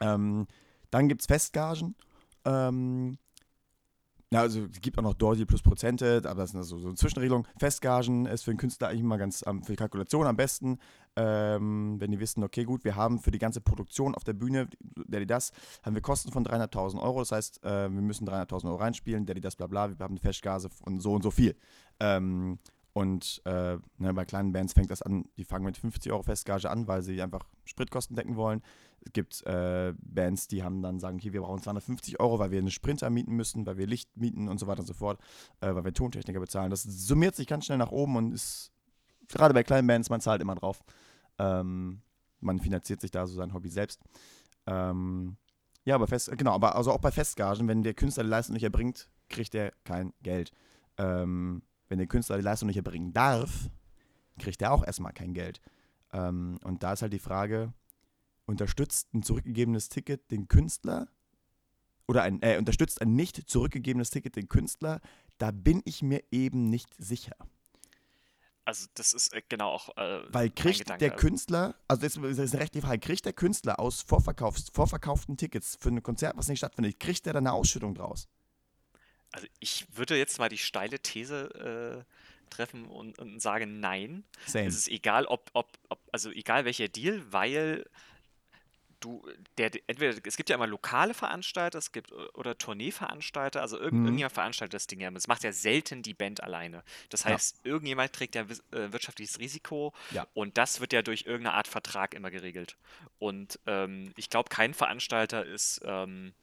Ähm, dann gibt es Festgagen. Ähm, ja, also es gibt auch noch Dorsey plus Prozente, aber das sind also so eine Zwischenregelung. Festgagen ist für den Künstler eigentlich immer ganz, ähm, für die Kalkulation am besten, ähm, wenn die wissen, okay, gut, wir haben für die ganze Produktion auf der Bühne, der die das, haben wir Kosten von 300.000 Euro, das heißt, äh, wir müssen 300.000 Euro reinspielen, der die das, bla bla, wir haben eine Festgase von so und so viel. Ähm, und äh, ne, bei kleinen Bands fängt das an, die fangen mit 50 Euro Festgage an, weil sie einfach Spritkosten decken wollen. Es gibt äh, Bands, die haben dann sagen, hier, wir brauchen 250 Euro, weil wir eine Sprinter mieten müssen, weil wir Licht mieten und so weiter und so fort, äh, weil wir Tontechniker bezahlen. Das summiert sich ganz schnell nach oben und ist gerade bei kleinen Bands, man zahlt immer drauf. Ähm, man finanziert sich da so sein Hobby selbst. Ähm, ja, aber fest, genau, aber also auch bei Festgagen, wenn der Künstler die Leistung nicht erbringt, kriegt er kein Geld. Ähm, wenn der Künstler die Leistung nicht erbringen darf, kriegt er auch erstmal kein Geld. Ähm, und da ist halt die Frage, unterstützt ein zurückgegebenes Ticket den Künstler oder ein, äh, unterstützt ein nicht zurückgegebenes Ticket den Künstler? Da bin ich mir eben nicht sicher. Also das ist äh, genau auch äh, Weil kriegt der Künstler, also das ist eine rechte Frage, kriegt der Künstler aus Vorverkaufs, vorverkauften Tickets für ein Konzert, was nicht stattfindet, kriegt der da eine Ausschüttung draus? Also ich würde jetzt mal die steile These äh, treffen und, und sage nein. Same. Es ist egal, ob, ob, ob, also egal welcher Deal, weil du, der, entweder, es gibt ja immer lokale Veranstalter, es gibt oder Tourneeveranstalter, also irgend, Mhm. irgendjemand veranstaltet das Ding ja. Das macht ja selten die Band alleine. Das Ja. heißt, irgendjemand trägt ja äh, wirtschaftliches Risiko Ja. und das wird ja durch irgendeine Art Vertrag immer geregelt. Und ähm, ich glaube, kein Veranstalter ist ähm,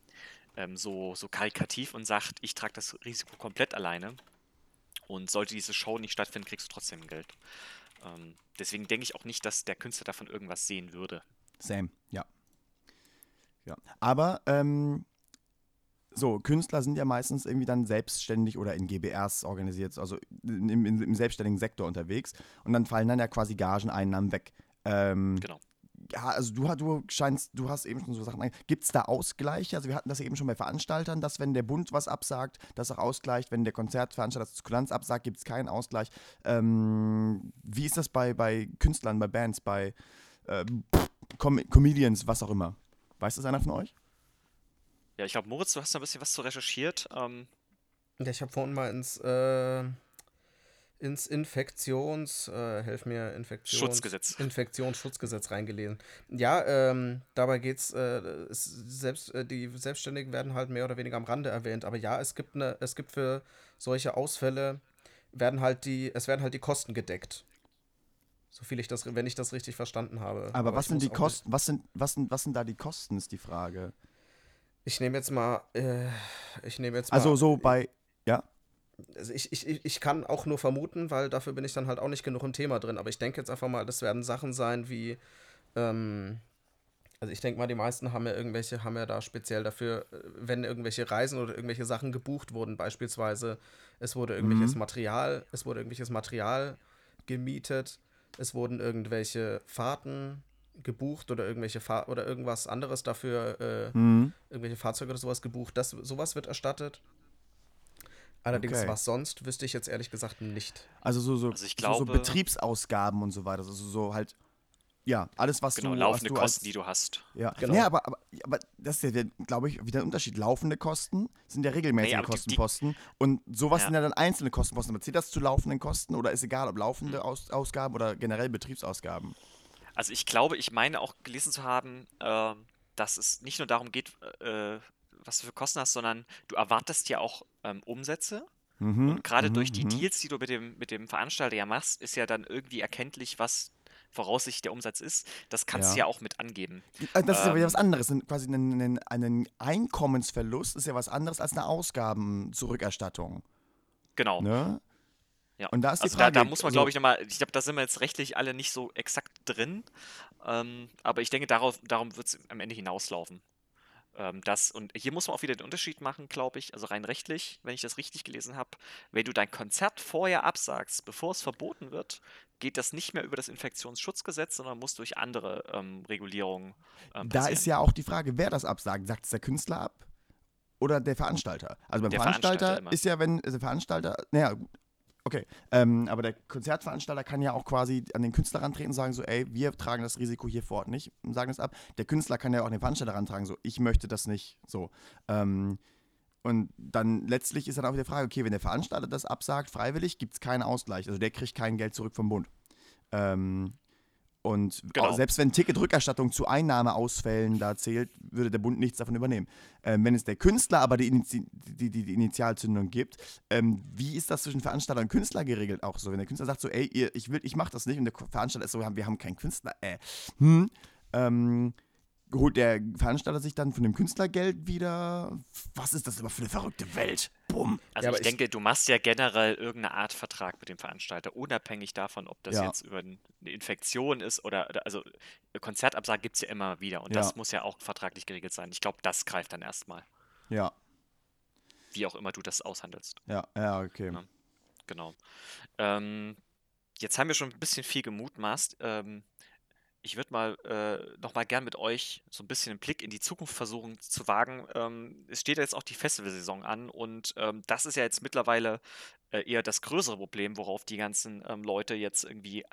ähm, so, so karikativ und sagt, ich trage das Risiko komplett alleine. Und sollte diese Show nicht stattfinden, kriegst du trotzdem Geld. Ähm, deswegen denke ich auch nicht, dass der Künstler davon irgendwas sehen würde. Same, ja. ja. Aber ähm, so, Künstler sind ja meistens irgendwie dann selbstständig oder in GBRs organisiert, also im, im, im selbstständigen Sektor unterwegs und dann fallen dann ja quasi Gageneinnahmen weg. Ähm, Genau. Ja, also du, du scheinst, du hast eben schon so Sachen. Gibt es da Ausgleiche? Also wir hatten das ja eben schon bei Veranstaltern, dass wenn der Bund was absagt, das auch ausgleicht. Wenn der Konzertveranstalter das Kulanz absagt, gibt es keinen Ausgleich. Ähm, wie ist das bei, bei Künstlern, bei Bands, bei äh, Com Comedians, was auch immer? Weiß das einer von euch? Ja, ich glaube, Moritz, du hast da ein bisschen was zu recherchiert. Ähm, Ja, ich habe vorhin mal ins, äh, ins Infektions, äh, helf mir, Infektions... Schutzgesetz. Infektionsschutzgesetz reingelesen. Ja, ähm, dabei geht's, äh, es, selbst, äh, die Selbstständigen werden halt mehr oder weniger am Rande erwähnt, aber ja, es gibt eine, es gibt für solche Ausfälle, werden halt die, es werden halt die Kosten gedeckt. So viel ich das, wenn ich das richtig verstanden habe. Aber, was ich sind die Kosten? Was sind, was, sind, was sind da die Kosten, ist die Frage. Ich nehme jetzt mal, äh, ich nehme jetzt mal. Also so bei, ja, also ich, ich, ich kann auch nur vermuten, weil dafür bin ich dann halt auch nicht genug im Thema drin. Aber ich denke jetzt einfach mal, das werden Sachen sein wie, ähm, also ich denke mal, die meisten haben ja irgendwelche, haben ja da speziell dafür, äh, wenn irgendwelche Reisen oder irgendwelche Sachen gebucht wurden, beispielsweise, es wurde irgendwelches Mhm. Material, es wurde irgendwelches Material gemietet, es wurden irgendwelche Fahrten gebucht oder irgendwelche Fahr oder irgendwas anderes dafür, äh, hm. irgendwelche Fahrzeuge oder sowas gebucht. Das, sowas wird erstattet. Allerdings, Okay. was sonst, wüsste ich jetzt ehrlich gesagt nicht. also so, so, Also ich so, so glaube- Betriebsausgaben und so weiter. Also so halt, ja, alles, was genau, du, laufende was du Kosten, als, die du hast. Ja, Genau. nee, aber, aber, aber das ist ja, glaube ich, wieder ein Unterschied. Laufende Kosten sind ja regelmäßige Nee, aber die- die- Kostenposten und sowas Ja. sind ja dann einzelne Kostenposten. Aber zählt das zu laufenden Kosten oder ist egal, ob laufende Aus Ausgaben oder generell Betriebsausgaben? Also ich glaube, ich meine auch gelesen zu haben, ähm, dass es nicht nur darum geht, äh, was du für Kosten hast, sondern du erwartest ja auch ähm, Umsätze. Mhm, Und gerade mhm, durch die mhm. Deals, die du mit dem, mit dem Veranstalter ja machst, ist ja dann irgendwie erkenntlich, was voraussichtlich der Umsatz ist. Das kannst Ja. du ja auch mit angeben. Äh, Das ist ja wieder Ähm, was anderes. Ein- Quasi ein, ein, ein Einkommensverlust ist ja was anderes als eine Ausgabenzurückerstattung. Genau. Ne? Ja. Und da ist die also Frage, da, da muss man, also- glaube ich, nochmal, ich glaube, da sind wir jetzt rechtlich alle nicht so exakt drin. Ähm, aber ich denke, darauf, darum wird es am Ende hinauslaufen. Ähm, das, und hier muss man auch wieder den Unterschied machen, glaube ich, also rein rechtlich, wenn ich das richtig gelesen habe. Wenn du dein Konzert vorher absagst, bevor es verboten wird, geht das nicht mehr über das Infektionsschutzgesetz, sondern muss durch andere ähm, Regulierungen ähm, Da ist ja auch die Frage, wer das absagt. Sagt es der Künstler ab oder der Veranstalter? Also beim Veranstalter, Veranstalter ist ja, wenn also der Veranstalter, naja, gut, okay, ähm, aber der Konzertveranstalter kann ja auch quasi an den Künstler rantreten und sagen so, ey, wir tragen das Risiko hier vor Ort nicht, und sagen das ab. Der Künstler kann ja auch an den Veranstalter rantragen, so, ich möchte das nicht, so. Ähm, und dann letztlich ist dann auch die Frage, okay, wenn der Veranstalter das absagt, freiwillig, gibt es keinen Ausgleich. Also der kriegt kein Geld zurück vom Bund. Ähm, und Genau. selbst wenn Ticketrückerstattung zu Einnahmeausfällen da zählt, würde der Bund nichts davon übernehmen. Ähm, wenn es der Künstler aber die, Inizi die, die, die Initialzündung gibt, ähm, wie ist das zwischen Veranstalter und Künstler geregelt auch so? Wenn der Künstler sagt so, ey, ihr, ich will, ich mach das nicht und der Veranstalter ist so, wir haben keinen Künstler, äh, hm, ähm, holt der Veranstalter sich dann von dem Künstler Geld wieder? Was ist das immer für eine verrückte Welt? Bumm. Also Ja, ich denke, du machst ja generell irgendeine Art Vertrag mit dem Veranstalter, unabhängig davon, ob das Ja. jetzt über eine Infektion ist oder, oder also Konzertabsagen gibt es ja immer wieder und Ja. das muss ja auch vertraglich geregelt sein. Ich glaube, das greift dann erstmal, Ja, wie auch immer du das aushandelst. ja, ja, okay. Ja. Genau. Ähm, jetzt haben wir schon ein bisschen viel gemutmaßt. Ähm, ich würde mal äh, noch mal gern mit euch so ein bisschen einen Blick in die Zukunft versuchen zu wagen. Ähm, es steht ja jetzt auch die Festivalsaison an und ähm, das ist ja jetzt mittlerweile äh, eher das größere Problem, worauf die ganzen ähm, Leute jetzt irgendwie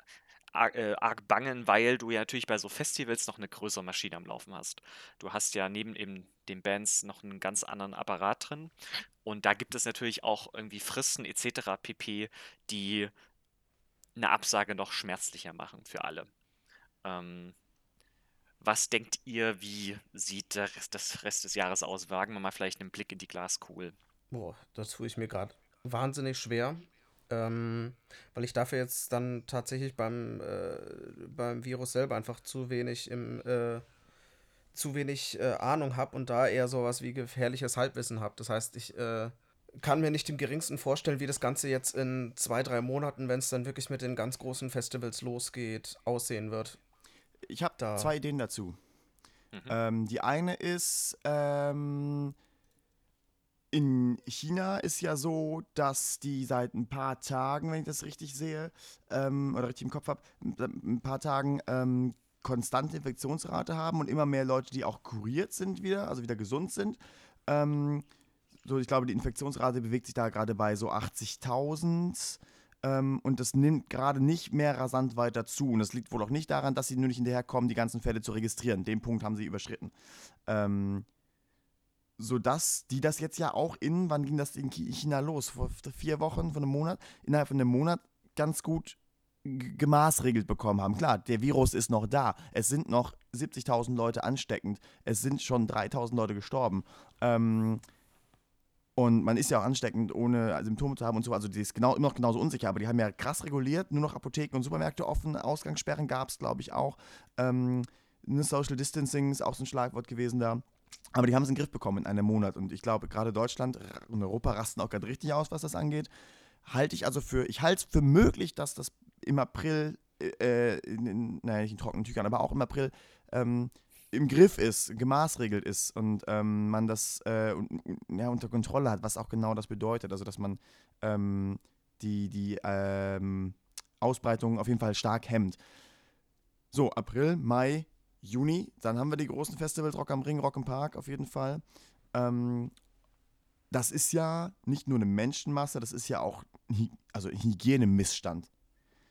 arg, äh, arg bangen, weil du ja natürlich bei so Festivals noch eine größere Maschine am Laufen hast. Du hast ja neben eben den Bands noch einen ganz anderen Apparat drin und da gibt es natürlich auch irgendwie Fristen etc. pp, die eine Absage noch schmerzlicher machen für alle. Ähm, Was denkt ihr, wie sieht der Rest, das Rest des Jahres aus? Wagen wir mal vielleicht einen Blick in die Glaskugel. Boah, das tue ich mir gerade wahnsinnig schwer. Ähm, weil ich dafür jetzt dann tatsächlich beim, äh, beim Virus selber einfach zu wenig im äh, zu wenig äh, Ahnung habe und da eher sowas wie gefährliches Halbwissen habe. Das heißt, ich äh, kann mir nicht im geringsten vorstellen, wie das Ganze jetzt in zwei, drei Monaten, wenn es dann wirklich mit den ganz großen Festivals losgeht, aussehen wird. Ich habe da zwei Ideen dazu. Mhm. Ähm, die eine ist, ähm, in China ist ja so, dass die seit ein paar Tagen, wenn ich das richtig sehe, ähm, oder richtig im Kopf habe, ein paar Tagen ähm, konstante Infektionsrate haben und immer mehr Leute, die auch kuriert sind wieder, also wieder gesund sind. Ähm, so, ich glaube, die Infektionsrate bewegt sich da gerade bei so 80.000 ähm, und das nimmt gerade nicht mehr rasant weiter zu. Und das liegt wohl auch nicht daran, dass sie nur nicht hinterherkommen, die ganzen Fälle zu registrieren. Den Punkt haben sie überschritten. Ähm, sodass die das jetzt ja auch in, wann ging das in China los? Vor vier Wochen, von einem Monat, innerhalb von einem Monat ganz gut gemaßregelt bekommen haben. Klar, der Virus ist noch da. Es sind noch 70.000 Leute ansteckend. Es sind schon 3.000 Leute gestorben. Ähm, und man ist ja auch ansteckend, ohne Symptome zu haben und so. Also die ist genau, immer noch genauso unsicher. Aber die haben ja krass reguliert. Nur noch Apotheken und Supermärkte offen. Ausgangssperren gab es, glaube ich, auch. Ähm, ne, Social Distancing ist auch so ein Schlagwort gewesen da. Aber die haben es in den Griff bekommen in einem Monat. Und ich glaube, gerade Deutschland und Europa rasten auch gerade richtig aus, was das angeht. Halte ich also für, ich halte es für möglich, dass das im April, äh, in, in, naja, nicht in trockenen Tüchern, aber auch im April ähm, im Griff ist, gemaßregelt ist und ähm, man das äh, ja, unter Kontrolle hat, was auch genau das bedeutet. Also, dass man ähm, die, die ähm, Ausbreitung auf jeden Fall stark hemmt. So, April, Mai, Juni, dann haben wir die großen Festivals, Rock am Ring, Rock im Park auf jeden Fall. Ähm, das ist ja nicht nur eine Menschenmasse, das ist ja auch also Hygienemissstand.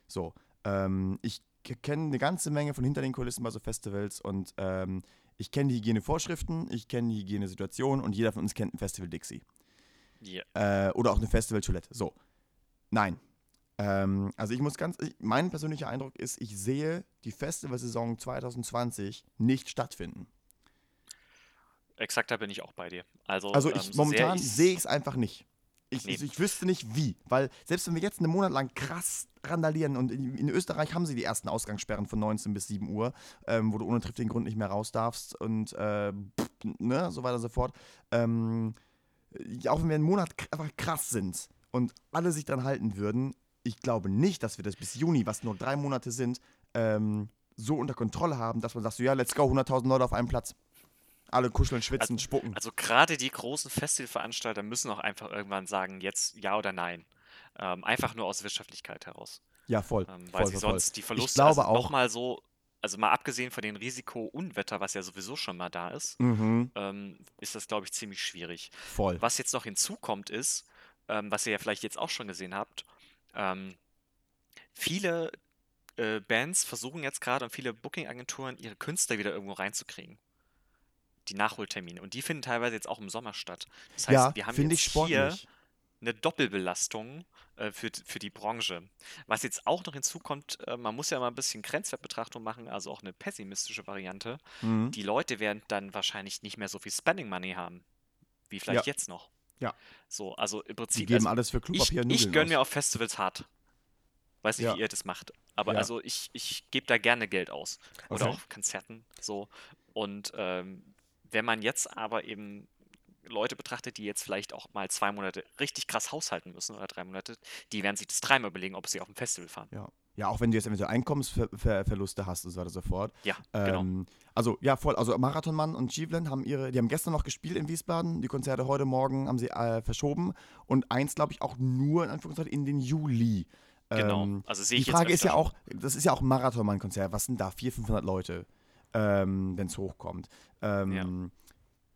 So, ähm, ich kenne eine ganze Menge von hinter den Kulissen bei so Festivals und ähm, ich kenne die Hygienevorschriften, ich kenne die Hygienesituation und jeder von uns kennt ein Festival Dixie. Yeah. Äh, oder auch eine Festival-Toilette. So. Nein. Ähm, also ich muss ganz, ich, mein persönlicher Eindruck ist, ich sehe die Festivalsaison 2020 nicht stattfinden. Exakt, da bin ich auch bei dir. Also, also ich, ähm, momentan sehe ich es einfach nicht. Ich, nee. ich, wüsste nicht wie, weil selbst wenn wir jetzt einen Monat lang krass randalieren und in, in Österreich haben sie die ersten Ausgangssperren von 19 bis 7 Uhr, ähm, wo du ohne triftigen Grund nicht mehr raus darfst und äh, pff, ne, so weiter und so fort. Ähm, auch wenn wir einen Monat einfach krass sind und alle sich dran halten würden, ich glaube nicht, dass wir das bis Juni, was nur drei Monate sind, ähm, so unter Kontrolle haben, dass man sagt, so, ja, let's go, 100.000 Leute auf einem Platz. Alle kuscheln, schwitzen, also, spucken. Also gerade die großen Festivalveranstalter müssen auch einfach irgendwann sagen, jetzt ja oder nein. Ähm, einfach nur aus Wirtschaftlichkeit heraus. Ja, voll. Ähm, weil voll, sie voll, sonst voll. die Verluste ich glaube also auch, nochmal so, also mal abgesehen von dem Risiko Unwetter, was ja sowieso schon mal da ist, mhm. ähm, ist das, glaube ich, ziemlich schwierig. Voll. Was jetzt noch hinzukommt ist, ähm, was ihr ja vielleicht jetzt auch schon gesehen habt, ähm, viele äh, Bands versuchen jetzt gerade und viele Booking-Agenturen ihre Künstler wieder irgendwo reinzukriegen die Nachholtermine. Und die finden teilweise jetzt auch im Sommer statt. Das heißt, ja, wir haben jetzt ich sportlich. hier eine Doppelbelastung äh, für, für die Branche. Was jetzt auch noch hinzukommt, äh, man muss ja mal ein bisschen Grenzwertbetrachtung machen, also auch eine pessimistische Variante. Mhm. Die Leute werden dann wahrscheinlich nicht mehr so viel Spending Money haben, wie vielleicht Ja. jetzt noch. Ja. So, also im Die Prinzip, geben also alles für ich, Klopapier ich Nudeln gönne mir auf Festivals hart. Weiß nicht, Ja. wie ihr das macht. Aber Ja. also ich, ich gebe da gerne Geld aus. Oder Okay. auch Konzerten. So. Und ähm, wenn man jetzt aber eben Leute betrachtet, die jetzt vielleicht auch mal zwei Monate richtig krass haushalten müssen oder drei Monate, die werden sich das dreimal überlegen, ob sie auf ein Festival fahren. Ja. ja, auch wenn du jetzt eventuell Einkommensverluste hast und so weiter und so fort. Ja, genau. Ähm, also ja, voll. Also Marathonmann und Chivlen haben ihre, die haben gestern noch gespielt in Wiesbaden. Die Konzerte heute Morgen haben sie äh, verschoben und eins, glaube ich, auch nur in Anführungszeichen in den Juli. Genau. Ähm, Also sehe die ich jetzt Frage ist ja auch, das ist ja auch ein Marathonmann-Konzert. Was sind da? 400, 500 Leute, ähm, wenn es hochkommt. Ähm,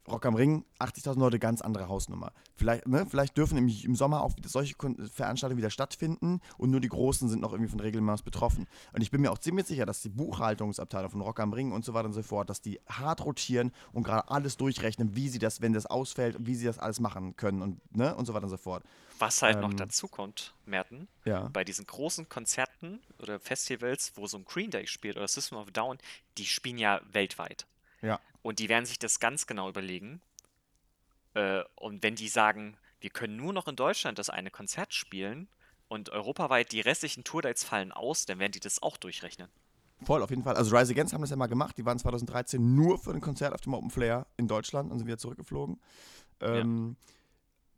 Rock am Ring, 80.000 Leute, ganz andere Hausnummer. Vielleicht, ne, vielleicht dürfen im, im Sommer auch wieder solche Veranstaltungen wieder stattfinden und nur die Großen sind noch irgendwie von Regelmaß betroffen. Und ich bin mir auch ziemlich sicher, dass die Buchhaltungsabteilung von Rock am Ring und so weiter und so fort, dass die hart rotieren und gerade alles durchrechnen, wie sie das, wenn das ausfällt, wie sie das alles machen können und, ne, und so weiter und so fort. Was halt ähm, noch dazu kommt, Merten, ja. bei diesen großen Konzerten oder Festivals, wo so ein Green Day spielt oder System of Down, die spielen ja weltweit. Ja. Und die werden sich das ganz genau überlegen. Äh, und wenn die sagen, wir können nur noch in Deutschland das eine Konzert spielen und europaweit die restlichen Tourdates fallen aus, dann werden die das auch durchrechnen. Voll, auf jeden Fall. Also Rise Against haben das ja mal gemacht. Die waren 2013 nur für ein Konzert auf dem Open Flair in Deutschland und sind wieder zurückgeflogen. Ähm, ja.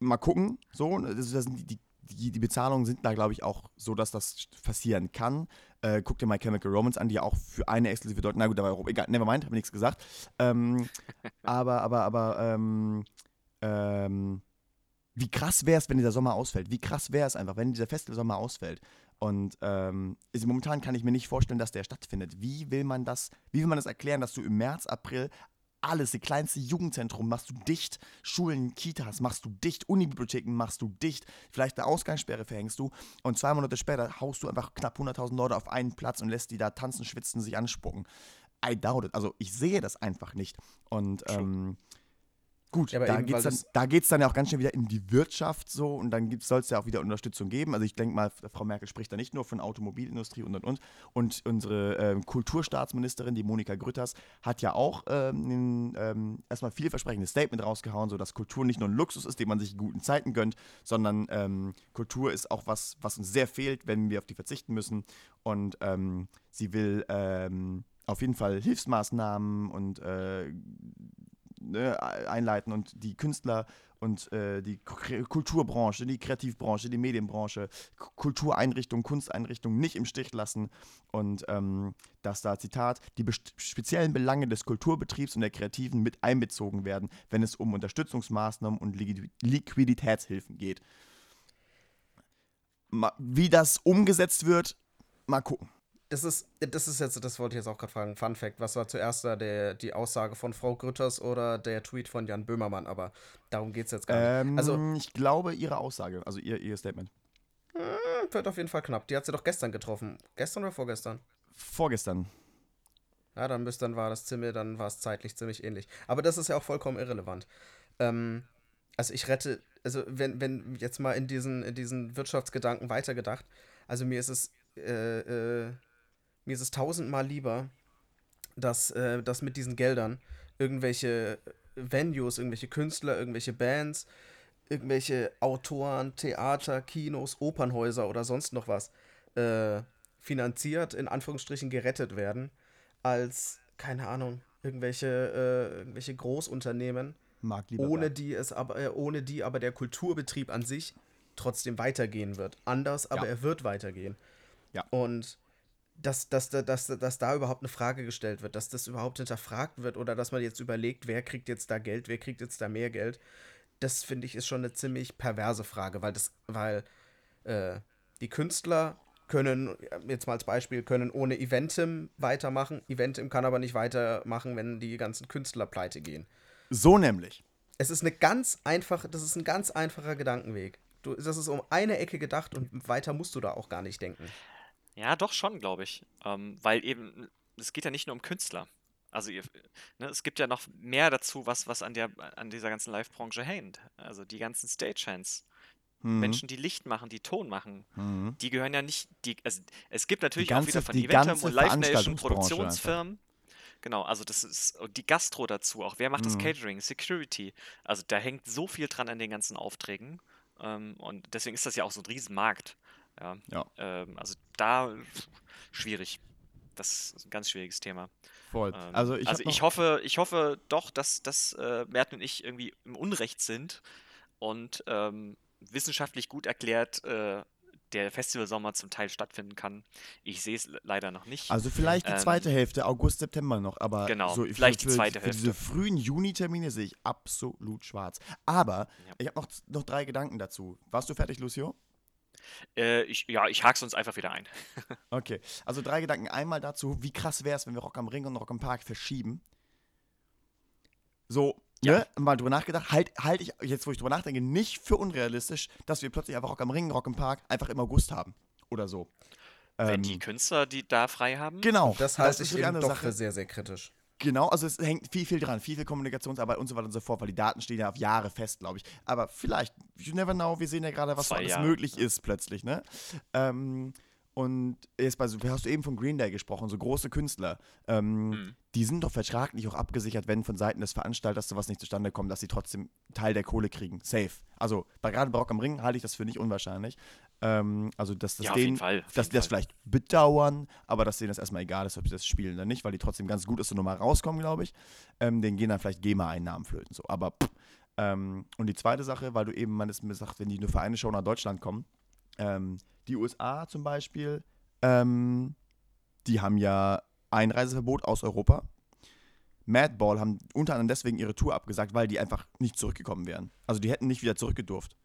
Mal gucken. So, das, das sind die, die, die Bezahlungen sind da, glaube ich, auch so, dass das passieren kann. Äh, guck dir My Chemical Romance an, die auch für eine exklusive Deutung, na gut, aber egal, nevermind, habe nichts gesagt. Ähm, aber, aber, aber, ähm, ähm, wie krass wäre es, wenn dieser Sommer ausfällt? Wie krass wäre es einfach, wenn dieser Festival-Sommer ausfällt? Und ähm, ist, momentan kann ich mir nicht vorstellen, dass der stattfindet. Wie will man das, wie will man das erklären, dass du im März, April alles, die kleinste Jugendzentrum machst du dicht, Schulen, Kitas machst du dicht, Unibibliotheken machst du dicht, vielleicht eine Ausgangssperre verhängst du und zwei Monate später haust du einfach knapp 100.000 Leute auf einen Platz und lässt die da tanzen, schwitzen, sich anspucken. I doubt it. Also ich sehe das einfach nicht. Und ähm, Gut, ja, da geht es dann, dann ja auch ganz schnell wieder in die Wirtschaft so und dann soll es ja auch wieder Unterstützung geben. Also ich denke mal, Frau Merkel spricht da nicht nur von Automobilindustrie und und und. Und unsere ähm, Kulturstaatsministerin, die Monika Grütters, hat ja auch ähm, ähm, erstmal vielversprechendes Statement rausgehauen, so dass Kultur nicht nur ein Luxus ist, den man sich in guten Zeiten gönnt, sondern ähm, Kultur ist auch was, was uns sehr fehlt, wenn wir auf die verzichten müssen. Und ähm, sie will ähm, auf jeden Fall Hilfsmaßnahmen und äh, ne, einleiten und die Künstler und äh, die Kulturbranche, die Kreativbranche, die Medienbranche, Kultureinrichtungen, Kunsteinrichtungen nicht im Stich lassen und ähm, dass da, Zitat, die speziellen Belange des Kulturbetriebs und der Kreativen mit einbezogen werden, wenn es um Unterstützungsmaßnahmen und Liquiditätshilfen geht. Wie das umgesetzt wird, mal gucken das ist, das ist jetzt, das wollte ich jetzt auch gerade fragen, Fun Fact, was war zuerst da der, die Aussage von Frau Grütters oder der Tweet von Jan Böhmermann, aber darum geht es jetzt gar nicht. Ähm, also, ich glaube, ihre Aussage, also ihr, ihr Statement. Hm, wird auf jeden Fall knapp. Die hat sie doch gestern getroffen. Gestern oder vorgestern? Vorgestern. Ja, dann, bis, dann war das Zimmer, dann war es zeitlich ziemlich ähnlich. Aber das ist ja auch vollkommen irrelevant. Ähm, also ich rette, also wenn, wenn jetzt mal in diesen, in diesen Wirtschaftsgedanken weitergedacht, also mir ist es äh, äh, mir ist es tausendmal lieber, dass, äh, dass mit diesen Geldern irgendwelche Venues, irgendwelche Künstler, irgendwelche Bands, irgendwelche Autoren, Theater, Kinos, Opernhäuser oder sonst noch was äh, finanziert, in Anführungsstrichen gerettet werden, als, keine Ahnung, irgendwelche, äh, irgendwelche Großunternehmen, ohne die es aber, äh, ohne die aber der Kulturbetrieb an sich trotzdem weitergehen wird. Anders, aber ja. er wird weitergehen. Ja. Und dass, dass, dass, dass da überhaupt eine Frage gestellt wird, dass das überhaupt hinterfragt wird oder dass man jetzt überlegt, wer kriegt jetzt da Geld, wer kriegt jetzt da mehr Geld, das finde ich ist schon eine ziemlich perverse Frage, weil das, weil äh, die Künstler können, jetzt mal als Beispiel, können ohne Eventim weitermachen. Eventim kann aber nicht weitermachen, wenn die ganzen Künstler pleite gehen. So nämlich. Es ist eine ganz einfache, das ist ein ganz einfacher Gedankenweg. Du, das ist um eine Ecke gedacht und weiter musst du da auch gar nicht denken. Ja, doch schon, glaube ich. Ähm, weil eben, es geht ja nicht nur um Künstler. Also ihr, ne, es gibt ja noch mehr dazu, was, was an, der, an dieser ganzen Live-Branche hängt. Also die ganzen Stagehands. Mhm. Menschen, die Licht machen, die Ton machen, mhm. die gehören ja nicht, die, also es gibt natürlich ganze, auch wieder von Eventum und Live Nation Produktionsfirmen. Einfach. Genau, also das ist die Gastro dazu auch. Wer macht mhm. das Catering, Security? Also da hängt so viel dran an den ganzen Aufträgen. Ähm, und deswegen ist das ja auch so ein Riesenmarkt. Ja. ja. Ähm, also da schwierig. Das ist ein ganz schwieriges Thema. Voll. Ähm, also ich, also ich hoffe, ich hoffe doch, dass, dass äh, Merten und ich irgendwie im Unrecht sind und ähm, wissenschaftlich gut erklärt äh, der Festivalsommer zum Teil stattfinden kann. Ich sehe es leider noch nicht. Also vielleicht die ähm, zweite Hälfte, August, September noch, aber genau, so vielleicht für, die zweite für Hälfte. diese frühen Juni-Termine sehe ich absolut schwarz. Aber ja. ich habe noch, noch drei Gedanken dazu. Warst du fertig, Lucio? Äh, ich, ja, ich hake es uns einfach wieder ein. okay, also drei Gedanken. Einmal dazu, wie krass wäre es, wenn wir Rock am Ring und Rock am Park verschieben. So, ne, mal drüber nachgedacht, halte halt ich, jetzt wo ich drüber nachdenke, nicht für unrealistisch, dass wir plötzlich einfach Rock am Ring, Rock im Park einfach im August haben. Oder so. Wenn die Ähm, Künstler, die da frei haben. Genau. Das halte ich die eben doch Sache. für sehr, sehr kritisch. Genau, also es hängt viel, viel dran, viel, viel Kommunikationsarbeit und so weiter und so fort, weil die Daten stehen ja auf Jahre fest, glaube ich. Aber vielleicht, you never know, wir sehen ja gerade, was alles möglich ist plötzlich, ne? Ähm, und jetzt bei hast du eben von Green Day gesprochen, so große Künstler, ähm, Mhm. die sind doch vertraglich auch abgesichert, wenn von Seiten des Veranstalters sowas nicht zustande kommt, dass sie trotzdem Teil der Kohle kriegen. Safe. Also bei, gerade bei Rock am Ring halte ich das für nicht unwahrscheinlich. Ähm, also dass das Ja, denen, Fall, dass die das vielleicht bedauern, aber dass denen das erstmal egal ist, ob sie das spielen oder nicht, weil die trotzdem ganz gut aus der Nummer rauskommen, glaube ich. Ähm, denen gehen dann vielleicht GEMA-Einnahmen flöten. So. Aber pff, ähm, und die zweite Sache, weil du eben man ist mir sagt, wenn die nur für eine Show nach Deutschland kommen, ähm, die USA zum Beispiel, ähm, die haben ja Einreiseverbot aus Europa. Madball haben unter anderem deswegen ihre Tour abgesagt, weil die einfach nicht zurückgekommen wären. Also die hätten nicht wieder zurückgedurft.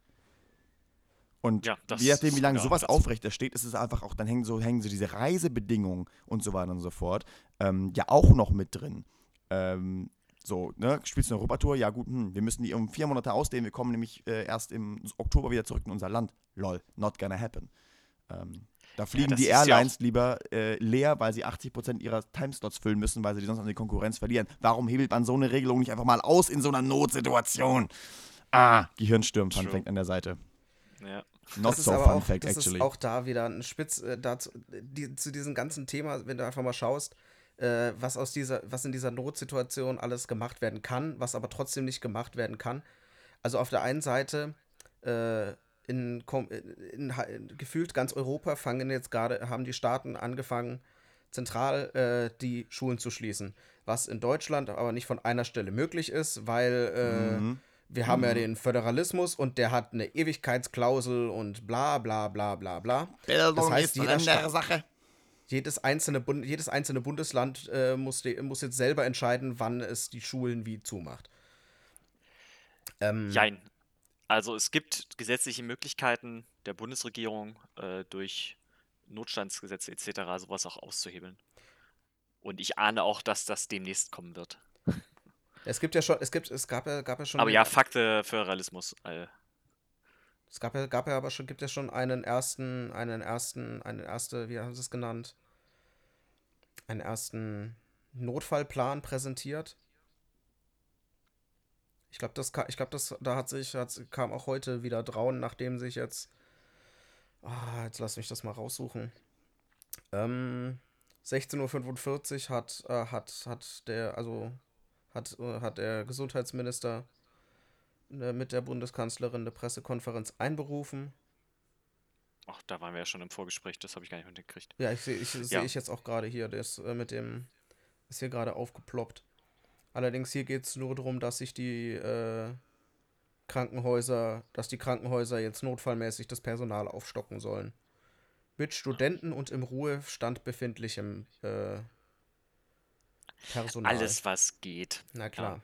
Und Ja, das je nachdem, wie lange ja, sowas aufrecht steht, ist es einfach auch, dann hängen so, hängen so diese Reisebedingungen und so weiter und so fort ähm, ja auch noch mit drin. Ähm, so, ne, spielst du eine Europatour? Ja, gut, hm, wir müssen die um vier Monate ausdehnen, wir kommen nämlich äh, erst im Oktober wieder zurück in unser Land. Lol, not gonna happen. Ähm, da fliegen das die ist ja Airlines lieber äh, leer, weil sie 80% ihrer Timeslots füllen müssen, weil sie die sonst an die Konkurrenz verlieren. Warum hebelt man so eine Regelung nicht einfach mal aus in so einer Notsituation? Ah, Gehirnsturm-Fun True. Fact an der Seite. Ja. Not das ist so aber fun auch, fact, das actually. ist auch da wieder ein Spitz äh, dazu, die, zu diesem ganzen Thema, wenn du einfach mal schaust, äh, was aus dieser, was in dieser Notsituation alles gemacht werden kann, was aber trotzdem nicht gemacht werden kann. Also auf der einen Seite äh, in, kom- in, in, gefühlt ganz Europa fangen jetzt gerade, haben die Staaten angefangen, zentral äh, die Schulen zu schließen. Was in Deutschland aber nicht von einer Stelle möglich ist, weil äh, Mhm. Wir haben ja den Föderalismus und der hat eine Ewigkeitsklausel und bla bla bla bla bla. Bildung das heißt, ist Staat- Sache. Jedes einzelne, Bund, jedes einzelne Bundesland äh, muss, muss jetzt selber entscheiden, wann es die Schulen wie zumacht. Ähm, Jein. Also es gibt gesetzliche Möglichkeiten der Bundesregierung äh, durch Notstandsgesetze etc. sowas auch auszuhebeln. Und ich ahne auch, dass das demnächst kommen wird. Es gibt ja schon, es gibt, es gab ja, gab ja schon. Aber ja, Fakte Föderalismus. Äh, Es gab ja, gab ja aber schon, gibt ja schon einen ersten, einen ersten, eine erste, wie haben sie es genannt? Einen ersten Notfallplan präsentiert. Ich glaube, das, ich glaube, das, da hat sich, hat, kam auch heute wieder Drauen, nachdem sich jetzt, ah, jetzt lass mich das mal raussuchen. Ähm, 16.45 Uhr hat, äh, hat, hat der, also, hat, äh, hat der Gesundheitsminister äh, mit der Bundeskanzlerin eine Pressekonferenz einberufen. ach, da waren wir ja schon im Vorgespräch, das habe ich gar nicht mitgekriegt. Ja, ich sehe ich, seh Ja. ich jetzt auch gerade hier, das äh, mit dem ist hier gerade aufgeploppt. Allerdings hier geht es nur darum, dass sich die äh, Krankenhäuser, dass die Krankenhäuser jetzt notfallmäßig das Personal aufstocken sollen. Mit Studenten und im Ruhestand befindlichem äh, Personal. Alles, was geht. Na klar.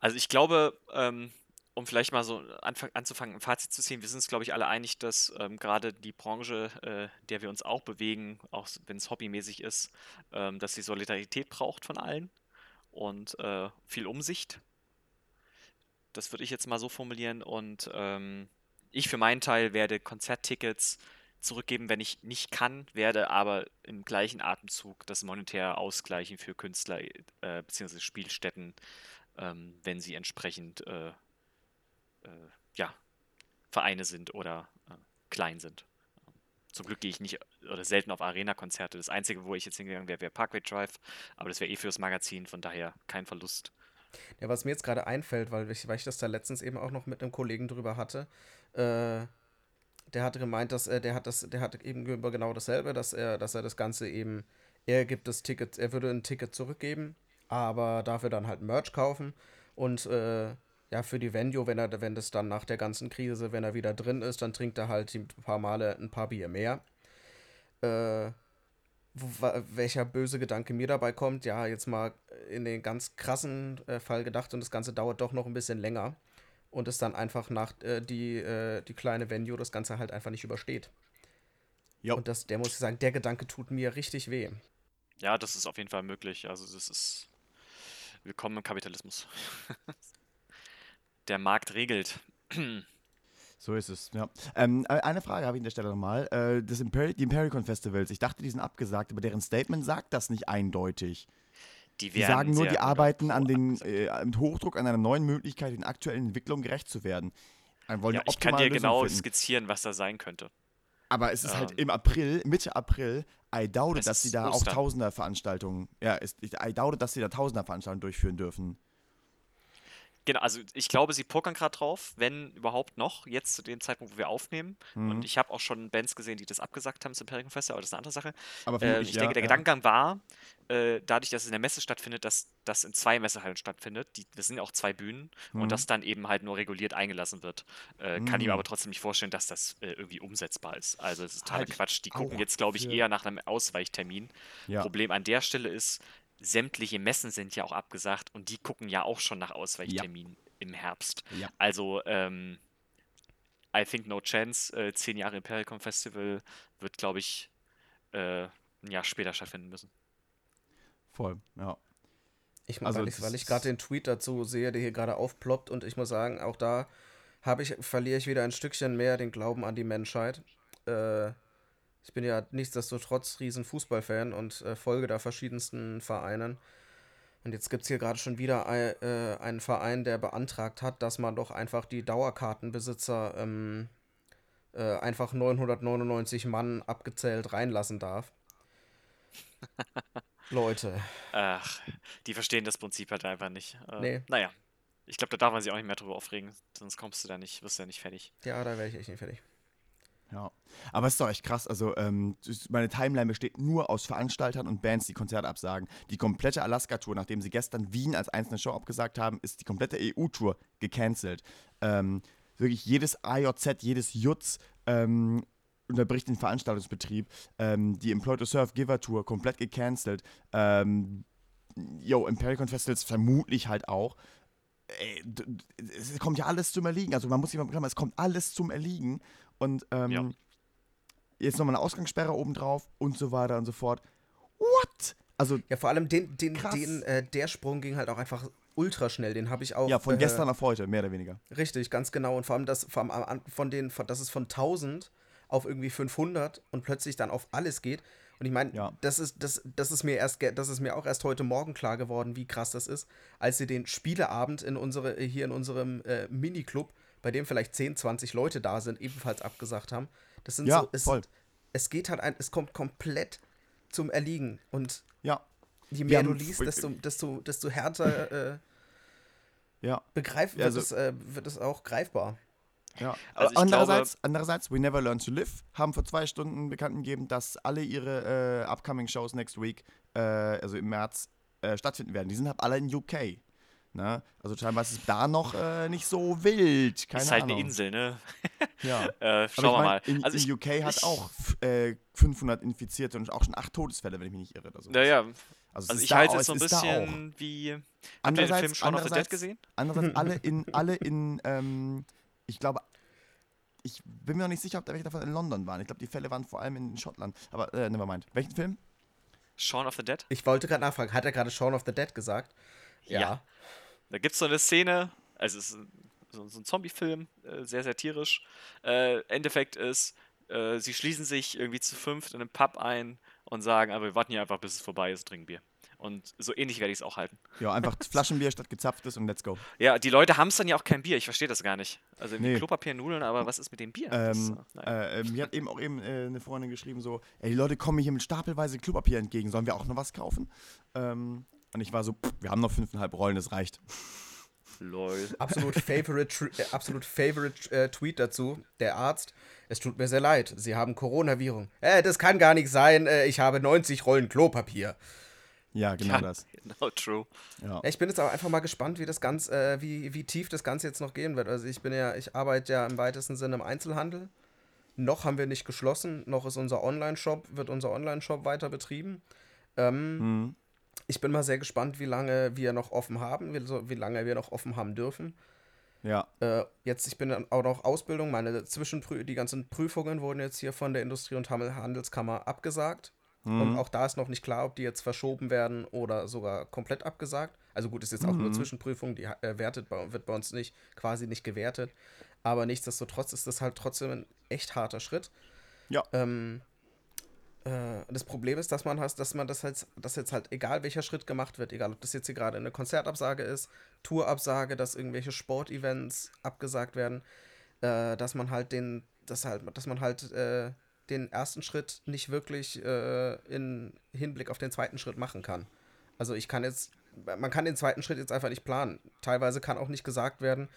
Also ich glaube, ähm, um vielleicht mal so anfang, anzufangen, ein Fazit zu ziehen, wir sind uns, glaube ich, alle einig, dass ähm, gerade die Branche, äh, der wir uns auch bewegen, auch wenn es hobbymäßig ist, ähm, dass sie Solidarität braucht von allen und äh, viel Umsicht. Das würde ich jetzt mal so formulieren. Und ähm, ich für meinen Teil werde Konzerttickets zurückgeben, wenn ich nicht kann, werde aber im gleichen Atemzug das monetär ausgleichen für Künstler äh, bzw. Spielstätten, ähm, wenn sie entsprechend äh, äh, ja, Vereine sind oder äh, klein sind. Zum Glück gehe ich nicht oder selten auf Arena-Konzerte. Das Einzige, wo ich jetzt hingegangen wäre, wäre Parkway Drive, aber das wäre eh fürs Magazin, von daher kein Verlust. Ja, was mir jetzt gerade einfällt, weil ich, weil ich das da letztens eben auch noch mit einem Kollegen drüber hatte, äh, der hatte gemeint, dass er, der hat das, der hat eben über genau dasselbe, dass er, dass er das Ganze eben, er gibt das Ticket, er würde ein Ticket zurückgeben, aber dafür dann halt Merch kaufen und äh, ja, für die Venue, wenn er, wenn das dann nach der ganzen Krise, wenn er wieder drin ist, dann trinkt er halt ein paar Male ein paar Bier mehr. Äh, welcher böse Gedanke mir dabei kommt, ja, jetzt mal in den ganz krassen äh, Fall gedacht und das Ganze dauert doch noch ein bisschen länger und es dann einfach nach äh, die, äh, die kleine Venue das Ganze halt einfach nicht übersteht. Jo. Und das, der muss ich sagen, der Gedanke tut mir richtig weh. Ja, das ist auf jeden Fall möglich. Also das ist willkommen im Kapitalismus. Der Markt regelt. So ist es, ja. Ähm, äh, eine Frage habe ich an der Stelle nochmal. Äh, das Imperi die Impericon Festivals, ich dachte, die sind abgesagt, aber deren Statement sagt das nicht eindeutig. Die, Die sagen nur, die arbeiten an den, äh, mit Hochdruck an einer neuen Möglichkeit, den aktuellen Entwicklungen gerecht zu werden. Ja, ich kann dir Lösung genau finden. skizzieren, was da sein könnte. Aber es ist halt Ähm, im April, Mitte April, I doubt dass sie ist da auch Ostern. Tausender-Veranstaltungen, ja, ich- I doubt dass sie da Tausender-Veranstaltungen durchführen dürfen. Genau, also ich glaube, sie pokern gerade drauf, wenn überhaupt noch, jetzt zu dem Zeitpunkt, wo wir aufnehmen. Mhm. Und ich habe auch schon Bands gesehen, die das abgesagt haben zum Pelican Festival, aber das ist eine andere Sache. Aber Äh, vermutlich, ich ja, denke, der ja. Gedankengang war, äh, dadurch, dass es in der Messe stattfindet, dass das in zwei Messehallen stattfindet. Die, das sind ja auch zwei Bühnen Mhm. und das dann eben halt nur reguliert eingelassen wird. Äh, Kann ich mir Mhm. aber trotzdem nicht vorstellen, dass das äh, irgendwie umsetzbar ist. Also es ist totaler Halt ich Quatsch. Die gucken jetzt, glaube ich, eher nach einem Ausweichtermin. Ja. Problem an der Stelle ist, sämtliche Messen sind ja auch abgesagt und die gucken ja auch schon nach Ausweichterminen im Herbst. Ja. Also, ähm, I think no chance. Äh, zehn Jahre Impericon Festival wird, glaube ich, äh, ein Jahr später stattfinden müssen. Voll, ja. Ich, Also weil ich, weil ich gerade den Tweet dazu sehe, der hier gerade aufploppt und ich muss sagen, auch da habe ich, verliere ich wieder ein Stückchen mehr den Glauben an die Menschheit. Äh, ich bin ja nichtsdestotrotz riesen Fußballfan und äh, folge da verschiedensten Vereinen. Und jetzt gibt es hier gerade schon wieder ein, äh, einen Verein, der beantragt hat, dass man doch einfach die Dauerkartenbesitzer ähm, äh, einfach 999 Mann abgezählt reinlassen darf. Leute. Ach, die verstehen das Prinzip halt einfach nicht. Äh, Nee. Naja, ich glaube, da darf man sich auch nicht mehr drüber aufregen, sonst kommst du da nicht, wirst du ja nicht fertig. Ja, da wäre ich echt nicht fertig. Ja, aber es ist doch echt krass. Also, ähm, meine Timeline besteht nur aus Veranstaltern und Bands, die Konzerte absagen. Die komplette Alaska-Tour, nachdem sie gestern Wien als einzelne Show abgesagt haben, ist die komplette EU-Tour gecancelt. Ähm, wirklich jedes AJZ, jedes JUTZ ähm, unterbricht den Veranstaltungsbetrieb. Ähm, die Employ to Serve Giver Tour komplett gecancelt. Ähm, yo, Impericon Festivals vermutlich halt auch. Ey, es kommt ja alles zum Erliegen. Also man muss sich mal es kommt alles zum Erliegen. Und ähm, Ja. jetzt nochmal eine Ausgangssperre obendrauf und so weiter und so fort. What? Also Ja, vor allem den, den, Krass. den, äh, der Sprung ging halt auch einfach ultra schnell. Den habe ich auch. ja, von äh, gestern auf heute, mehr oder weniger. Richtig, ganz genau. Und vor allem das, vor allem von den, von, dass es von 1000 auf irgendwie 500 und plötzlich dann auf alles geht. Und ich meine, Ja. das ist, das, das ist mir erst, das ist mir auch erst heute Morgen klar geworden, wie krass das ist, als sie den Spieleabend in unsere, hier in unserem äh, Miniclub, bei dem vielleicht 10, 20 Leute da sind, ebenfalls abgesagt haben. Das sind Ja, so, es, voll. es geht halt ein, es kommt komplett zum Erliegen. Und Ja, je mehr du liest, desto, desto, desto härter äh, ja, begreif, wird, Also- es, äh, wird es auch greifbar. ja. Also andererseits, andererseits, We Never Learn to Live haben vor zwei Stunden bekannt gegeben, dass alle ihre äh, upcoming Shows next week, äh, also im März, äh, stattfinden werden. Die sind halt alle in UK. Ne? Also scheinbar ist es da noch äh, nicht so wild. Keine ist halt Ahnung. eine Insel, ne? Ja. Äh, schauen wir mal. In, Also in ich, UK hat ich- auch f- äh, 500 Infizierte und auch schon acht Todesfälle, wenn ich mich nicht irre. Oder so. Naja, Also, also ich halte auch- es so ein auch. bisschen wie. Habt ihr den Andererseits- Film Shaun of the Dead andererseits- gesehen? Andererseits alle in, alle in, ähm, ich glaube, ich bin mir noch nicht sicher, ob da welche davon in London waren. Ich glaube, die Fälle waren vor allem in Schottland. Aber, äh, nevermind. Welchen Film? Shaun of the Dead? Ich wollte gerade nachfragen, hat er gerade Shaun of the Dead gesagt? Ja. Da gibt es so eine Szene, also es ist so, so ein Zombie-Film, äh, sehr satirisch. Äh, Endeffekt ist, äh, sie schließen sich irgendwie zu fünft in einem Pub ein und sagen, aber wir warten hier einfach, bis es vorbei ist, trinken Bier. Und so ähnlich werde ich es auch halten. Ja, einfach Flaschenbier statt gezapftes und let's go. Ja, die Leute haben es dann ja auch kein Bier, ich verstehe das gar nicht. Also Nee. Klopapier, Nudeln, aber was ist mit dem Bier? Das, Ähm, äh, naja. äh, äh, mir hat eben auch eben äh, eine Freundin geschrieben, so, ey, die Leute kommen mir hier mit stapelweise Klopapier entgegen, sollen wir auch noch was kaufen? Ähm, und ich war so, pff, wir haben noch fünfeinhalb Rollen, das reicht. Lol. Absolut favorite, äh, absolut favorite äh, Tweet dazu. Der Arzt, es tut mir sehr leid, Sie haben Coronavirus. Äh, das kann gar nicht sein, äh, ich habe 90 Rollen Klopapier. Ja, genau Ja, das. Genau, true. Ja. Ich bin jetzt aber einfach mal gespannt, wie das Ganze, äh, wie, wie tief das Ganze jetzt noch gehen wird. Also ich bin ja, ich arbeite ja im weitesten Sinne im Einzelhandel. Noch haben wir nicht geschlossen, noch ist unser Online-Shop, wird unser Online-Shop weiter betrieben. Ähm, Mhm. Ich bin mal sehr gespannt, wie lange wir noch offen haben, wie, wie lange wir noch offen haben dürfen. Ja. Äh, jetzt, ich bin dann auch noch Ausbildung, meine Zwischenprü die ganzen Prüfungen wurden jetzt hier von der Industrie- und Handel- Handelskammer abgesagt. Und Mhm. auch da ist noch nicht klar, ob die jetzt verschoben werden oder sogar komplett abgesagt. Also gut, ist jetzt auch nur Mhm. Zwischenprüfung, die äh, wertet bei, wird bei uns nicht, quasi nicht gewertet. Aber nichtsdestotrotz ist das halt trotzdem ein echt harter Schritt. Ja. Ähm, äh, das Problem ist, dass man has- dass man das halt, dass jetzt halt, egal welcher Schritt gemacht wird, egal ob das jetzt hier gerade eine Konzertabsage ist, Tourabsage, dass irgendwelche Sportevents abgesagt werden, äh, dass man halt den, dass halt, dass man halt äh, den ersten Schritt nicht wirklich äh, in Hinblick auf den zweiten Schritt machen kann. Also ich kann jetzt, man kann den zweiten Schritt jetzt einfach nicht planen. Teilweise kann auch nicht gesagt werden,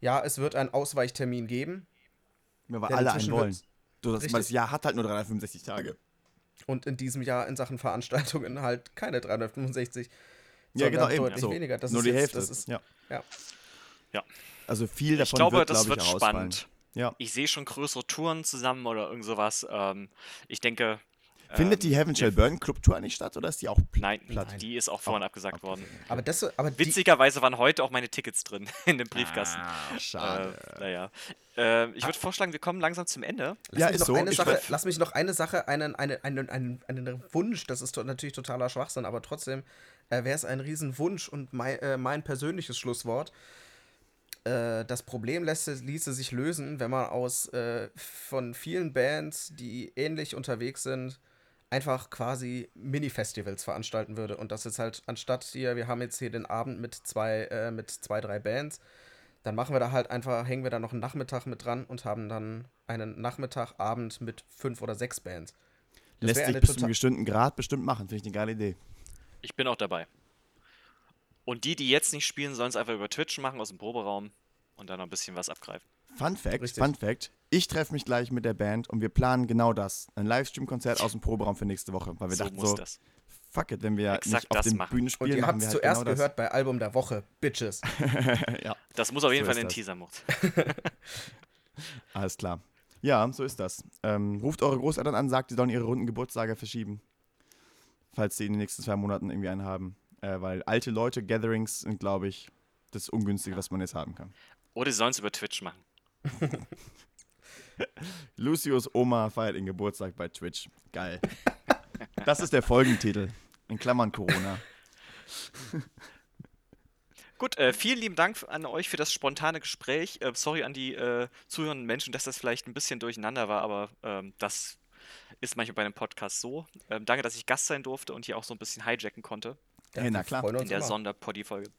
ja, es wird einen Ausweichtermin geben. Wir Der alle einen wollen. So, das, weil das Jahr hat halt nur 365 Tage. Und in diesem Jahr in Sachen Veranstaltungen halt keine 365. Ja, genau, eben. Deutlich so. weniger. Das nur ist die jetzt- Hälfte. Das ist, ja. ja. Ja. Also viel Ich davon glaube, wird, das glaube wird ich, ausfallen. spannend. Ja. Ich sehe schon größere Touren zusammen oder irgend sowas. Ähm, ich denke. Findet ähm, die Heaven Shall Burn Club Tour eigentlich statt oder ist die auch pl- Nein, platt? die ist auch vorhin abgesagt worden. Aber das, aber Witzigerweise waren heute auch meine Tickets drin in dem Briefkasten. Ah, schade. Äh, naja. Äh, ich würde vorschlagen, wir kommen langsam zum Ende. lass, Ja, mich ist noch so. Eine Ich Sache, lass mich noch eine Sache, einen, einen, einen, einen, einen Wunsch, das ist natürlich totaler Schwachsinn, aber trotzdem äh, wäre es ein Riesenwunsch und mein, äh, mein persönliches Schlusswort. Äh, das Problem lässt, ließe sich lösen, wenn man aus äh, von vielen Bands, die ähnlich unterwegs sind, einfach quasi Mini-Festivals veranstalten würde. Und das jetzt halt, anstatt hier, wir haben jetzt hier den Abend mit zwei, äh, mit zwei, drei Bands, dann machen wir da halt einfach, hängen wir da noch einen Nachmittag mit dran und haben dann einen Nachmittagabend mit fünf oder sechs Bands. Das Lässt sich bis zu einem bestimmten Grad bestimmt machen. Finde ich eine geile Idee. Ich bin auch dabei. Und die, die jetzt nicht spielen, sollen es einfach über Twitch machen aus dem Proberaum und dann noch ein bisschen was abgreifen. Fun Fact, Richtig. Fun Fact. Ich treffe mich gleich mit der Band und wir planen genau das. Ein Livestream-Konzert aus dem Proberaum für nächste Woche. Weil wir so dachten so, das. fuck it, wenn wir Exakt nicht auf das den machen. Bühnen Und spielen, ihr machen habt wir es halt zuerst genau das. gehört bei Album der Woche, Bitches. ja, Das muss auf jeden So Fall in den das. Teaser-Mord. alles klar. Ja, so ist das. Ähm, ruft eure Großeltern an, sagt, die sollen ihre runden Geburtstage verschieben. Falls sie in den nächsten zwei Monaten irgendwie einen haben. Äh, weil alte Leute, Gatherings sind, glaube ich, das Ungünstige, was man jetzt haben kann. Oder sie sollen es über Twitch machen. Lucius Oma feiert den Geburtstag bei Twitch. Geil. Das ist der Folgentitel. In Klammern Corona. Gut, äh, vielen lieben Dank an euch für das spontane Gespräch. Äh, sorry an die äh, zuhörenden Menschen, dass das vielleicht ein bisschen durcheinander war, aber ähm, das ist manchmal bei einem Podcast so. Ähm, danke, dass ich Gast sein durfte und hier auch so ein bisschen hijacken konnte Hey, na klar. in der. Sonderpoddy-Folge.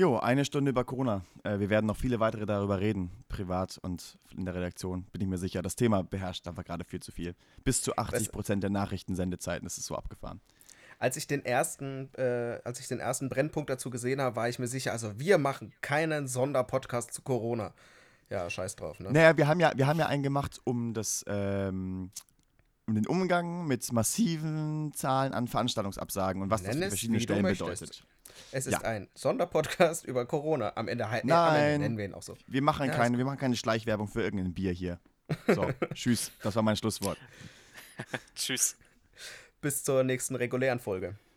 Jo, eine Stunde über Corona. Äh, wir werden noch viele weitere darüber reden, privat und in der Redaktion, bin ich mir sicher. Das Thema beherrscht einfach gerade viel zu viel. Bis zu 80 Prozent der Nachrichtensendezeiten ist es so abgefahren. Als ich den ersten, äh, als ich den ersten Brennpunkt dazu gesehen habe, war ich mir sicher, also wir machen keinen Sonderpodcast zu Corona. Ja, scheiß drauf, ne? Naja, wir haben ja, wir haben ja einen gemacht, um das, ähm, um den Umgang mit massiven Zahlen an Veranstaltungsabsagen und was das Nenn für es, verschiedene du Stellen bedeutet. Es ist Ja. ein Sonderpodcast über Corona. Am Ende, halt- nee, am Ende Nein. nennen wir ihn auch so. Wir machen, Ja, keine, wir machen keine Schleichwerbung für irgendein Bier hier. So, tschüss. Das war mein Schlusswort. Tschüss. Bis zur nächsten regulären Folge.